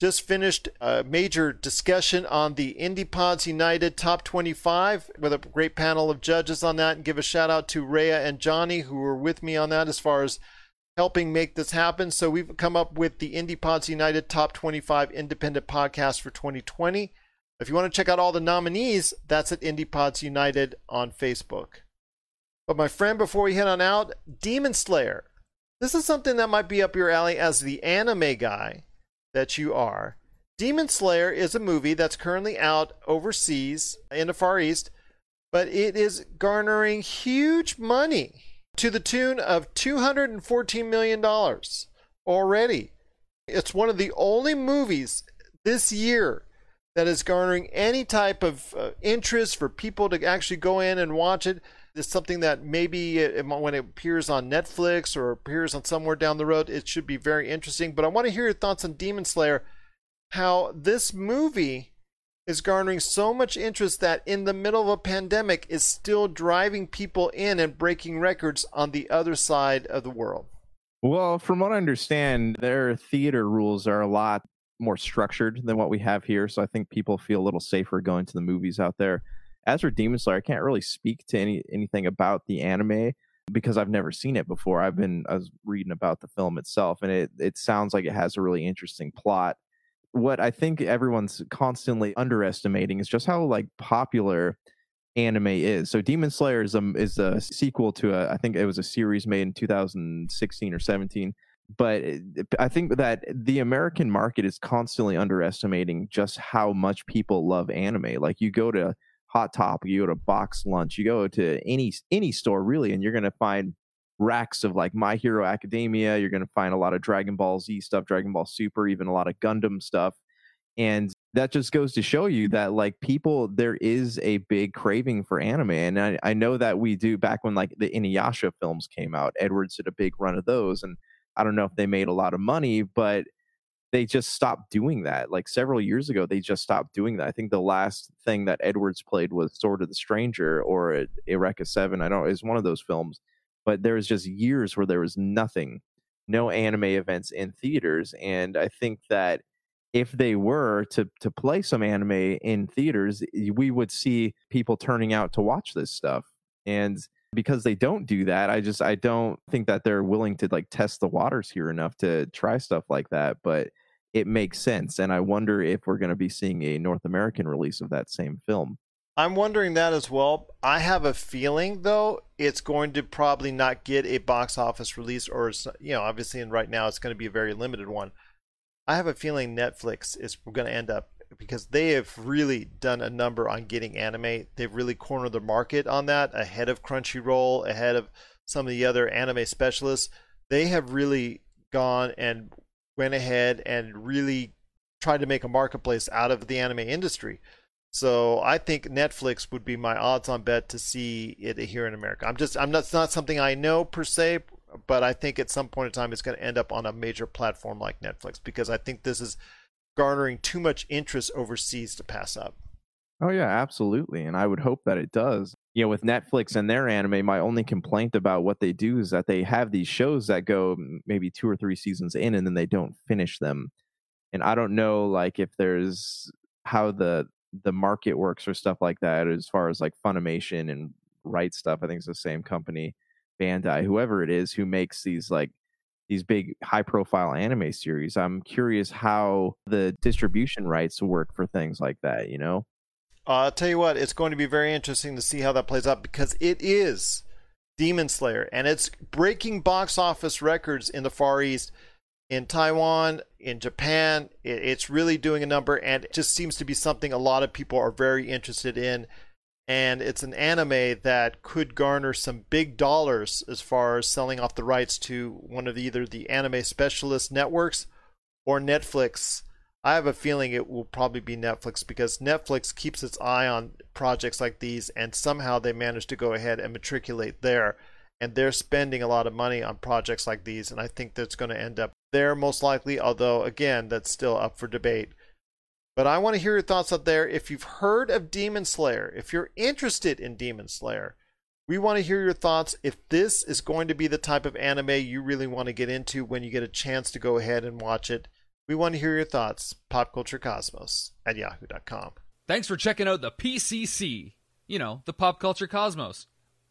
Just finished a major discussion on the Indie Pods United Top 25 with a great panel of judges on that. And give a shout out to Rhea and Johnny who were with me on that as far as helping make this happen. So we've come up with the Indie Pods United Top 25 Independent Podcast for 2020. If you want to check out all the nominees, that's at IndiePods United on Facebook. But my friend, before we head on out, Demon Slayer. This is something that might be up your alley as the anime guy that you are. Demon Slayer is a movie that's currently out overseas in the Far East, but it is garnering huge money to the tune of $214 million already. It's one of the only movies this year that is garnering any type of uh, interest for people to actually go in and watch it. It's something that maybe it, when it appears on Netflix or appears on somewhere down the road, it should be very interesting. But I want to hear your thoughts on Demon Slayer. How this movie is garnering so much interest that in the middle of a pandemic is still driving people in and breaking records on the other side of the world. Well, from what I understand, their theater rules are a lot more structured than what we have here. So I think people feel a little safer going to the movies out there. As for Demon Slayer, I can't really speak to any anything about the anime because I've never seen it before. I've been I was reading about the film itself, and it it sounds like it has a really interesting plot. What I think everyone's constantly underestimating is just how like popular anime is. So Demon Slayer is a is a sequel to a I think it was a series made in 2016 or 17 but I think that the American market is constantly underestimating just how much people love anime. Like you go to Hot Topic, you go to Box Lunch, you go to any any store really, and you're gonna find racks of like My Hero Academia. You're gonna find a lot of Dragon Ball Z stuff, Dragon Ball Super, even a lot of Gundam stuff, and that just goes to show you that like people there is a big craving for anime and I, I know that we do back when like the inuyasha films came out edwards did a big run of those and I don't know if they made a lot of money, but they just stopped doing that. Like several years ago, they just stopped doing that. I think the last thing that Edwards played was Sword of the Stranger or Eureka Seven. I don't. It's one of those films, but there was just years where there was nothing, no anime events in theaters, and I think that if they were to to play some anime in theaters, we would see people turning out to watch this stuff. And because they don't do that i just i don't think that they're willing to like test the waters here enough to try stuff like that but it makes sense and i wonder if we're going to be seeing a north american release of that same film i'm wondering that as well i have a feeling though it's going to probably not get a box office release or you know obviously and right now it's going to be a very limited one i have a feeling netflix is going to end up because they have really done a number on getting anime. They've really cornered the market on that ahead of Crunchyroll, ahead of some of the other anime specialists. They have really gone and went ahead and really tried to make a marketplace out of the anime industry. So I think Netflix would be my odds-on bet to see it here in America. I'm just I'm not not something I know per se, but I think at some point in time it's going to end up on a major platform like Netflix because I think this is garnering too much interest overseas to pass up. Oh yeah, absolutely, and I would hope that it does. You know, with Netflix and their anime, my only complaint about what they do is that they have these shows that go maybe two or three seasons in, and then they don't finish them. And I don't know, like, if there's how the the market works or stuff like that, as far as like Funimation and Right Stuf. I think it's the same company, Bandai, whoever it is, who makes these like these big high profile anime series. I'm curious how the distribution rights work for things like that, you know? Uh, I'll tell you what, it's going to be very interesting to see how that plays out because it is Demon Slayer and it's breaking box office records in the Far East, in Taiwan, in Japan. It's really doing a number and it just seems to be something a lot of people are very interested in and it's an anime that could garner some big dollars as far as selling off the rights to one of either the anime specialist networks or Netflix. I have a feeling it will probably be Netflix because Netflix keeps its eye on projects like these and somehow they manage to go ahead and matriculate there. And they're spending a lot of money on projects like these, and I think that's going to end up there most likely, although, again, that's still up for debate. But I want to hear your thoughts out there. If you've heard of Demon Slayer, if you're interested in Demon Slayer, we want to hear your thoughts. If this is going to be the type of anime you really want to get into when you get a chance to go ahead and watch it, we want to hear your thoughts. PopCultureCosmos at yahoo.com. Thanks for checking out the PCC. You know, the Pop Culture Cosmos.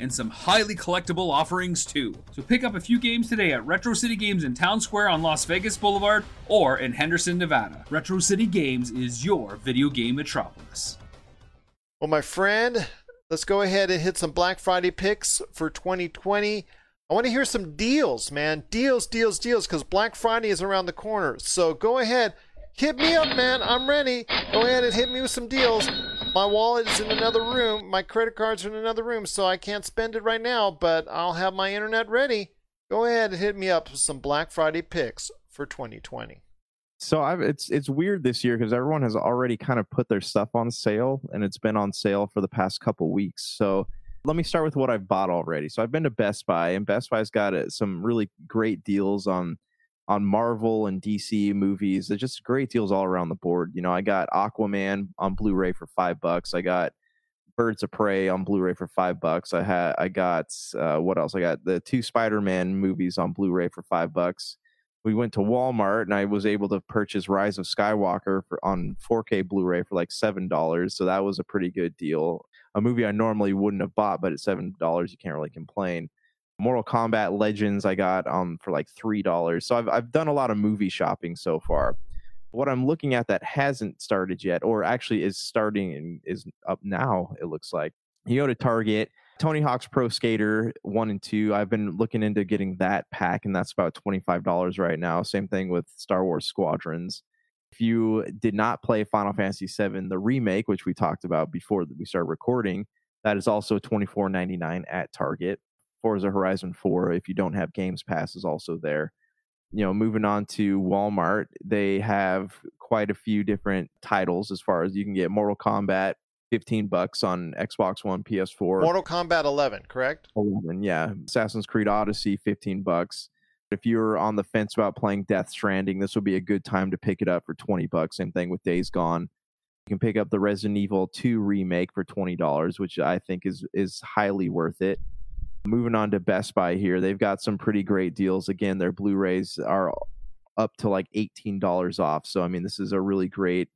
and some highly collectible offerings too. So pick up a few games today at Retro City Games in Town Square on Las Vegas Boulevard or in Henderson, Nevada. Retro City Games is your video game metropolis. Well, my friend, let's go ahead and hit some Black Friday picks for 2020. I want to hear some deals, man. Deals, deals, deals, because Black Friday is around the corner. So go ahead, hit me up, man. I'm ready. Go ahead and hit me with some deals. My wallet is in another room. My credit cards are in another room, so I can't spend it right now, but I'll have my internet ready. Go ahead and hit me up with some Black Friday picks for 2020. So I've, it's it's weird this year because everyone has already kind of put their stuff on sale, and it's been on sale for the past couple weeks. So let me start with what I've bought already. So I've been to Best Buy, and Best Buy's got uh, some really great deals on on Marvel and DC movies. They're just great deals all around the board. You know, I got Aquaman on Blu-ray for five bucks. I got Birds of Prey on Blu-ray for five bucks. I had I got uh, what else? I got the two Spider-Man movies on Blu-ray for five bucks we went to Walmart and I was able to purchase Rise of Skywalker for on 4K Blu-ray for like seven dollars. So that was a pretty good deal. A movie I normally wouldn't have bought, but at seven dollars you can't really complain. Mortal Kombat Legends I got um for like three dollars. So I've I've done a lot of movie shopping so far. What I'm looking at that hasn't started yet, or actually is starting and is up now, it looks like. You go to Target, Tony Hawk's Pro Skater 1 and 2, I've been looking into getting that pack, and that's about $25 right now. Same thing with Star Wars Squadrons. If you did not play Final Fantasy VII, the remake, which we talked about before we started recording, that is also $24.99 at Target. Forza Horizon 4, if you don't have Games Pass, is also there. You know, moving on to Walmart, they have quite a few different titles as far as you can get Mortal Kombat 15 bucks on Xbox One, PS4. Mortal Kombat 11, correct? 11, yeah. Assassin's Creed Odyssey, 15 bucks. If you're on the fence about playing Death Stranding, this would be a good time to pick it up for 20 bucks. Same thing with Days Gone. You can pick up the Resident Evil 2 remake for $20, which I think is is highly worth it. Moving on to Best Buy here, they've got some pretty great deals. Again, their Blu-rays are up to like $18 off. So I mean, this is a really great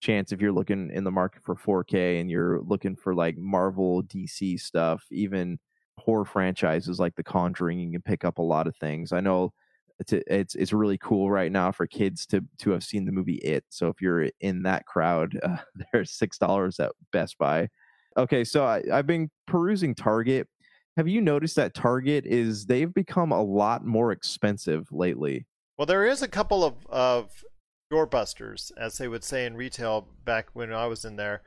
chance if you're looking in the market for 4K and you're looking for like Marvel, DC stuff, even horror franchises like The Conjuring, you can pick up a lot of things. I know it's it's it's really cool right now for kids to to have seen the movie It. So if you're in that crowd, <laughs> uh, there's six dollars at Best Buy. Okay, so I, I've been perusing Target. Have you noticed that Target is they've become a lot more expensive lately? Well, there is a couple of of doorbusters, as they would say in retail back when I was in there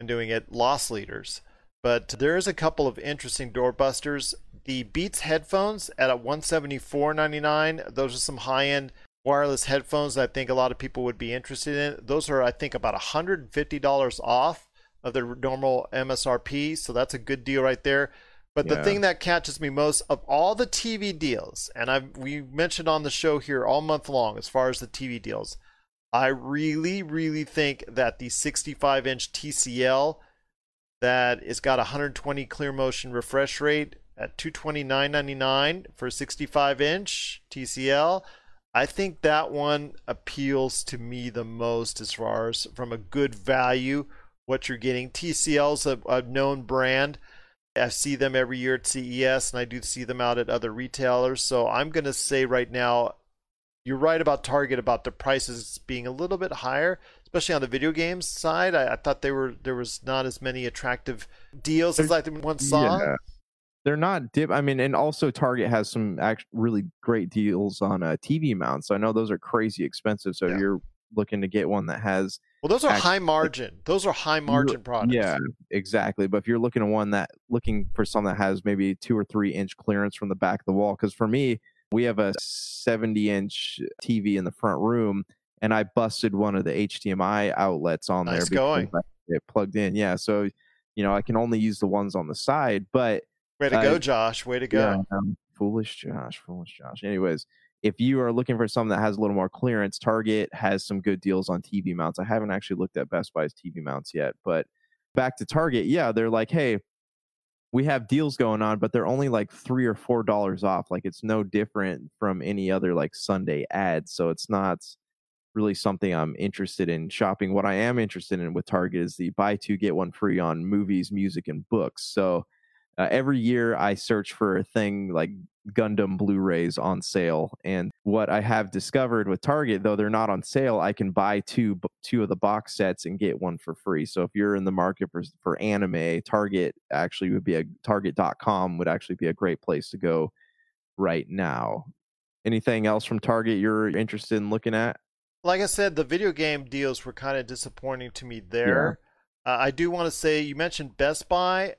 and doing it, loss leaders. But there is a couple of interesting doorbusters. The Beats headphones at a 174.99. Those are some high-end wireless headphones that I think a lot of people would be interested in. Those are I think about $150 off of their normal MSRP, so that's a good deal right there. But yeah. the thing that catches me most of all the TV deals, and I we mentioned on the show here all month long as far as the TV deals, I really, really think that the 65 inch TCL that is got 120 clear motion refresh rate at 229.99 for 65 inch TCL. I think that one appeals to me the most as far as from a good value what you're getting. TCL's a, a known brand. I see them every year at CES and I do see them out at other retailers. So I'm going to say right now you're right about Target about the prices being a little bit higher, especially on the video games side. I, I thought they were there was not as many attractive deals as I once saw. Yeah. They're not dip. I mean, and also Target has some act- really great deals on uh, TV mounts. I know those are crazy expensive. So yeah. you're looking to get one that has well, those are high margin. Those are high margin products. Yeah, exactly. But if you're looking at one that looking for something that has maybe two or three inch clearance from the back of the wall, because for me, we have a 70 inch TV in the front room, and I busted one of the HDMI outlets on nice there. going. It plugged in. Yeah. So, you know, I can only use the ones on the side, but. Way to go, Josh. Way to go. Yeah, um, foolish Josh. Foolish Josh. Anyways, if you are looking for something that has a little more clearance, Target has some good deals on TV mounts. I haven't actually looked at Best Buy's TV mounts yet, but back to Target, yeah, they're like, hey, we have deals going on, but they're only like three or four dollars off. Like it's no different from any other like Sunday ad. So it's not really something I'm interested in shopping. What I am interested in with Target is the buy two get one free on movies, music, and books. So uh, every year I search for a thing like Gundam Blu-rays on sale, and what I have discovered with Target, though they're not on sale, I can buy two two of the box sets and get one for free. So if you're in the market for for anime, Target actually would be a Target.com would actually be a great place to go right now. Anything else from Target you're interested in looking at? Like I said, the video game deals were kind of disappointing to me there. Yeah. Uh, I do want to say you mentioned Best Buy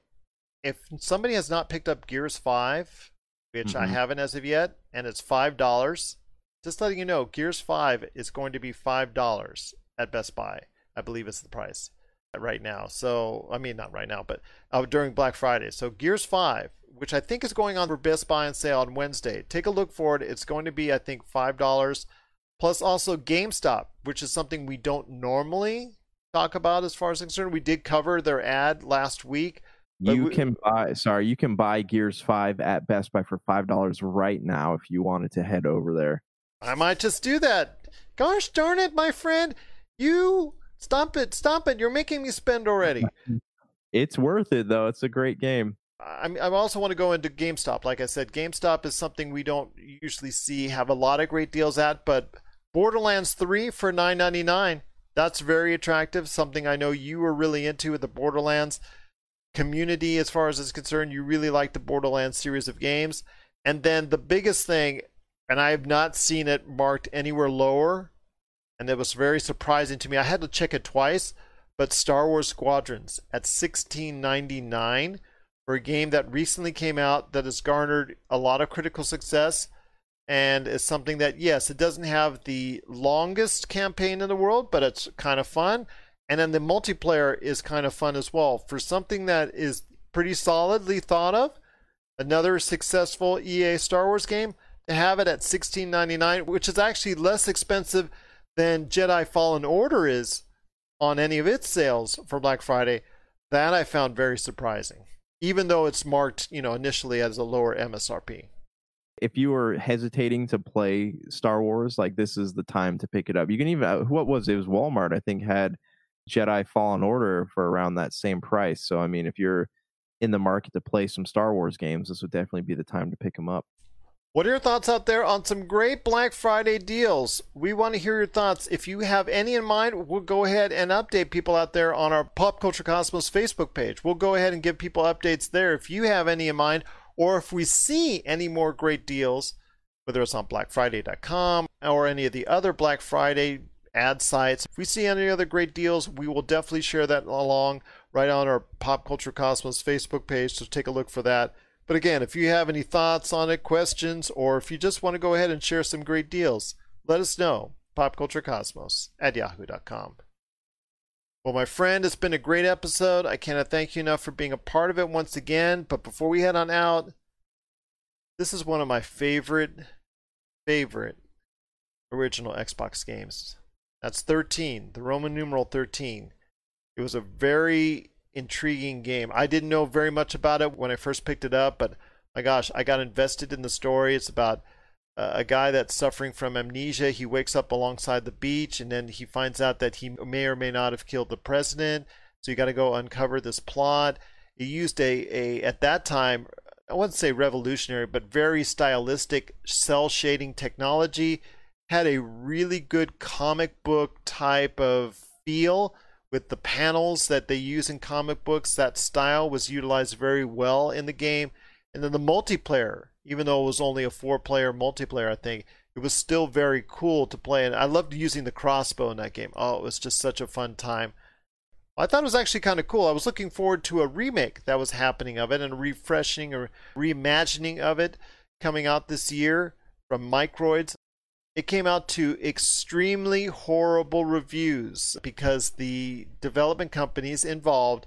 if somebody has not picked up Gears 5, which mm-hmm. I haven't as of yet, and it's $5, just letting you know, Gears 5 is going to be $5 at Best Buy. I believe it's the price right now. So, I mean, not right now, but uh, during Black Friday. So, Gears 5, which I think is going on for Best Buy and sale on Wednesday. Take a look for it. It's going to be, I think, $5. Plus, also GameStop, which is something we don't normally talk about as far as concerned. We did cover their ad last week you we, can buy sorry, you can buy Gears 5 at Best Buy for $5 right now if you wanted to head over there. I might just do that. Gosh darn it, my friend. You stop it, stop it. You're making me spend already. <laughs> it's worth it though. It's a great game. I I also want to go into GameStop. Like I said, GameStop is something we don't usually see have a lot of great deals at, but Borderlands 3 for 9.99. That's very attractive. Something I know you were really into with the Borderlands community as far as is concerned. You really like the Borderlands series of games. And then the biggest thing, and I have not seen it marked anywhere lower, and it was very surprising to me. I had to check it twice, but Star Wars Squadrons at 16.99 for a game that recently came out that has garnered a lot of critical success and is something that yes, it doesn't have the longest campaign in the world, but it's kind of fun and then the multiplayer is kind of fun as well. For something that is pretty solidly thought of, another successful EA Star Wars game, to have it at $16.99, which is actually less expensive than Jedi Fallen Order is on any of its sales for Black Friday, that I found very surprising. Even though it's marked, you know, initially as a lower MSRP. If you were hesitating to play Star Wars, like this is the time to pick it up. You can even uh, what was it? it was Walmart, I think, had Jedi Fallen Order for around that same price. So, I mean, if you're in the market to play some Star Wars games, this would definitely be the time to pick them up. What are your thoughts out there on some great Black Friday deals? We want to hear your thoughts. If you have any in mind, we'll go ahead and update people out there on our Pop Culture Cosmos Facebook page. We'll go ahead and give people updates there if you have any in mind, or if we see any more great deals, whether it's on BlackFriday.com or any of the other Black Friday ad sites. If we see any other great deals, we will definitely share that along right on our Pop Culture Cosmos Facebook page. So take a look for that. But again, if you have any thoughts on it, questions, or if you just want to go ahead and share some great deals, let us know. PopCultureCosmos at yahoo.com. Well, my friend, it's been a great episode. I cannot thank you enough for being a part of it once again. But before we head on out, this is one of my favorite, favorite original Xbox games. That's 13, the Roman numeral 13. It was a very intriguing game. I didn't know very much about it when I first picked it up, but my gosh, I got invested in the story. It's about uh, a guy that's suffering from amnesia. He wakes up alongside the beach and then he finds out that he may or may not have killed the president. So you got to go uncover this plot. He used a, a at that time, I wouldn't say revolutionary, but very stylistic cell shading technology had a really good comic book type of feel with the panels that they use in comic books. That style was utilized very well in the game. And then the multiplayer, even though it was only a four player multiplayer, I think, it was still very cool to play. And I loved using the crossbow in that game. Oh, it was just such a fun time. I thought it was actually kind of cool. I was looking forward to a remake that was happening of it and a refreshing or reimagining of it coming out this year from Microids it came out to extremely horrible reviews because the development companies involved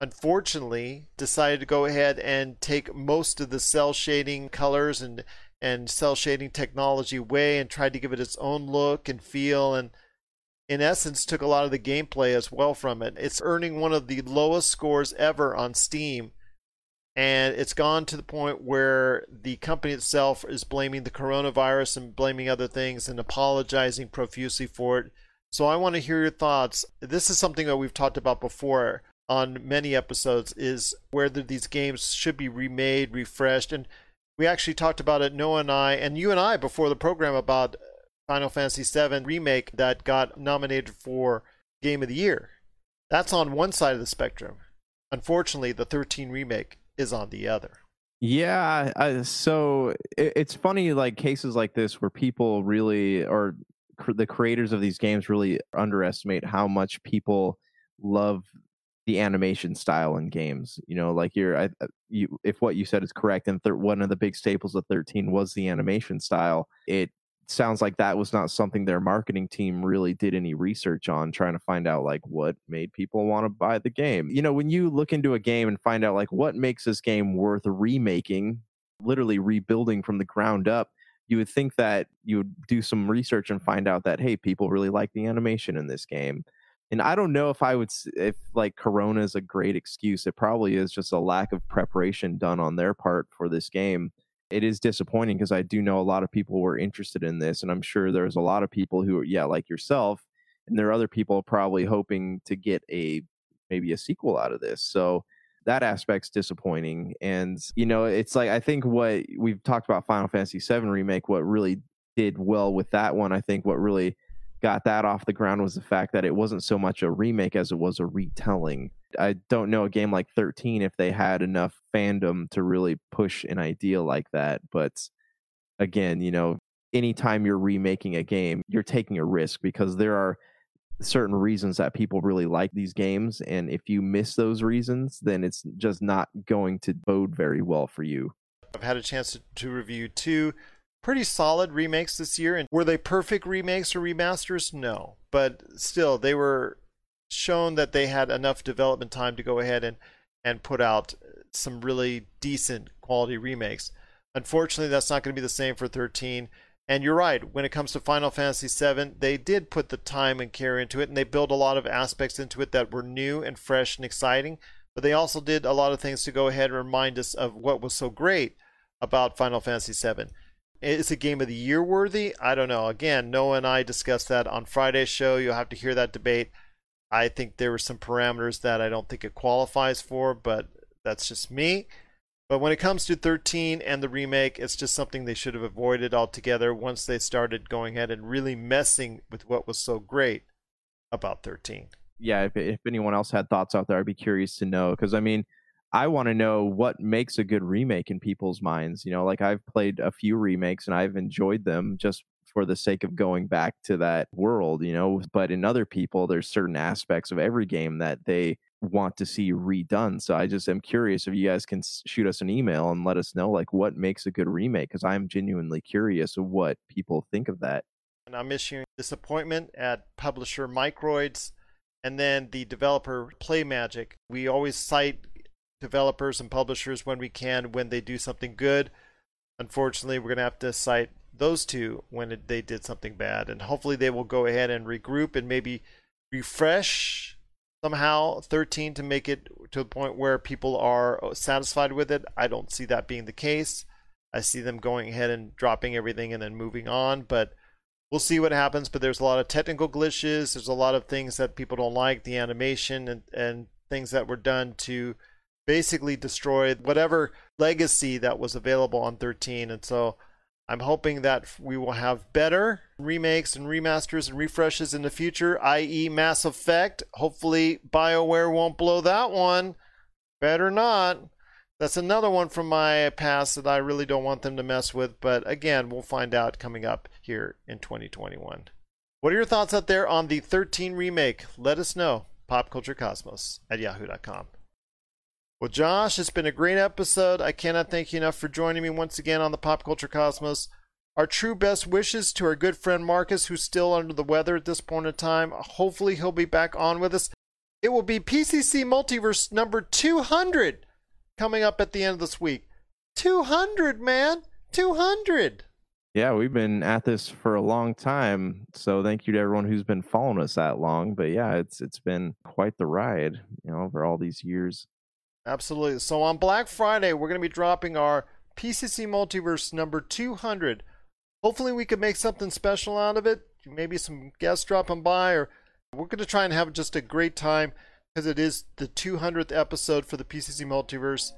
unfortunately decided to go ahead and take most of the cell shading colors and and cell shading technology way and tried to give it its own look and feel and in essence took a lot of the gameplay as well from it. It's earning one of the lowest scores ever on Steam. And it's gone to the point where the company itself is blaming the coronavirus and blaming other things and apologizing profusely for it. So I want to hear your thoughts. This is something that we've talked about before on many episodes is whether these games should be remade, refreshed, and we actually talked about it, Noah and I, and you and I before the program about Final Fantasy VII remake that got nominated for Game of the Year. That's on one side of the spectrum. Unfortunately, the 13 remake is on the other. Yeah, I, so it, it's funny, like cases like this where people really, or cr- the creators of these games really underestimate how much people love the animation style in games. You know, like you're, I, uh, you, if what you said is correct, and thir- one of the big staples of 13 was the animation style, it sounds like that was not something their marketing team really did any research on trying to find out like what made people want to buy the game. You know when you look into a game and find out like what makes this game worth remaking literally rebuilding from the ground up you would think that you would do some research and find out that hey people really like the animation in this game. And i don't know if i would if like corona is a great excuse. It probably is just a lack of preparation done on their part for this game it is disappointing because I do know a lot of people were interested in this, and I'm sure there's a lot of people who, are yeah, like yourself, and there are other people probably hoping to get a maybe a sequel out of this. So that aspect's disappointing, and you know, it's like I think what we've talked about Final Fantasy VII remake, what really did well with that one, I think what really got that off the ground was the fact that it wasn't so much a remake as it was a retelling. I don't know a game like 13 if they had enough fandom to really push an idea like that. But again, you know, anytime you're remaking a game, you're taking a risk because there are certain reasons that people really like these games. And if you miss those reasons, then it's just not going to bode very well for you. I've had a chance to, to review two pretty solid remakes this year. And were they perfect remakes or remasters? No. But still, they were shown that they had enough development time to go ahead and, and put out some really decent quality remakes. Unfortunately, that's not going to be the same for 13. And you're right, when it comes to Final Fantasy VII, they did put the time and care into it, and they built a lot of aspects into it that were new and fresh and exciting. But they also did a lot of things to go ahead and remind us of what was so great about Final Fantasy VII. Is it game of the year worthy? I don't know. Again, Noah and I discussed that on Friday's show. You'll have to hear that debate. I think there were some parameters that I don't think it qualifies for, but that's just me. But when it comes to 13 and the remake, it's just something they should have avoided altogether once they started going ahead and really messing with what was so great about 13. Yeah, if, if anyone else had thoughts out there, I'd be curious to know. Because, I mean, I want to know what makes a good remake in people's minds. You know, like I've played a few remakes and I've enjoyed them just for the sake of going back to that world, you know. But in other people, there's certain aspects of every game that they want to see redone. So I just am curious if you guys can shoot us an email and let us know like what makes a good remake because I'm genuinely curious of what people think of that. And I'm issuing disappointment at publisher Microids and then the developer Playmagic. We always cite developers and publishers when we can when they do something good. Unfortunately, we're going to have to cite those two when it, they did something bad. And hopefully, they will go ahead and regroup and maybe refresh somehow 13 to make it to a point where people are satisfied with it. I don't see that being the case. I see them going ahead and dropping everything and then moving on. But we'll see what happens. But there's a lot of technical glitches. There's a lot of things that people don't like, the animation and, and things that were done to basically destroyed whatever legacy that was available on 13. And so I'm hoping that we will have better remakes and remasters and refreshes in the future, i.e., Mass Effect. Hopefully, BioWare won't blow that one. Better not. That's another one from my past that I really don't want them to mess with. But again, we'll find out coming up here in 2021. What are your thoughts out there on the 13 remake? Let us know. PopCultureCosmos at yahoo.com. Well, Josh, it's been a great episode. I cannot thank you enough for joining me once again on the Pop Culture Cosmos. Our true best wishes to our good friend Marcus, who's still under the weather at this point in time. Hopefully, he'll be back on with us. It will be PCC Multiverse number 200 coming up at the end of this week. 200, man! 200. Yeah, we've been at this for a long time. So thank you to everyone who's been following us that long. But yeah, it's it's been quite the ride, you know, over all these years. Absolutely. So on Black Friday, we're going to be dropping our PCC Multiverse number 200. Hopefully, we could make something special out of it. Maybe some guests dropping by, or we're going to try and have just a great time because it is the 200th episode for the PCC Multiverse.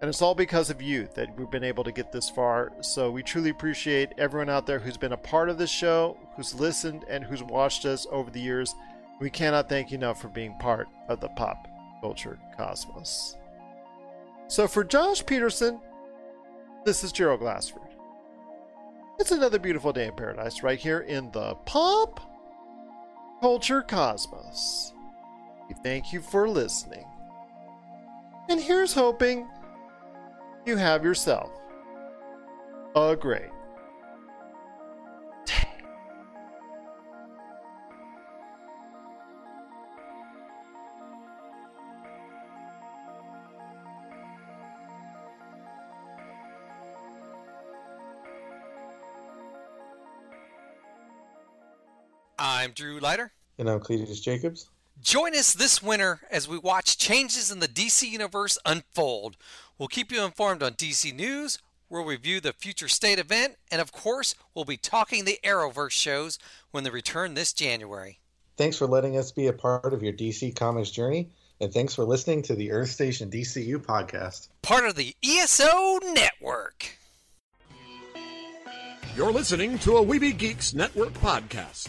And it's all because of you that we've been able to get this far. So we truly appreciate everyone out there who's been a part of this show, who's listened, and who's watched us over the years. We cannot thank you enough for being part of the pop culture cosmos. So for Josh Peterson, this is Gerald Glassford. It's another beautiful day in paradise right here in the pop culture cosmos. We thank you for listening. And here's hoping you have yourself a great Drew Leiter. And I'm Cletus Jacobs. Join us this winter as we watch changes in the DC Universe unfold. We'll keep you informed on DC News, we'll review the future state event, and of course, we'll be talking the Arrowverse shows when they return this January. Thanks for letting us be a part of your DC Comics journey, and thanks for listening to the Earth Station DCU podcast. Part of the ESO Network. You're listening to a Weeby Geeks Network podcast.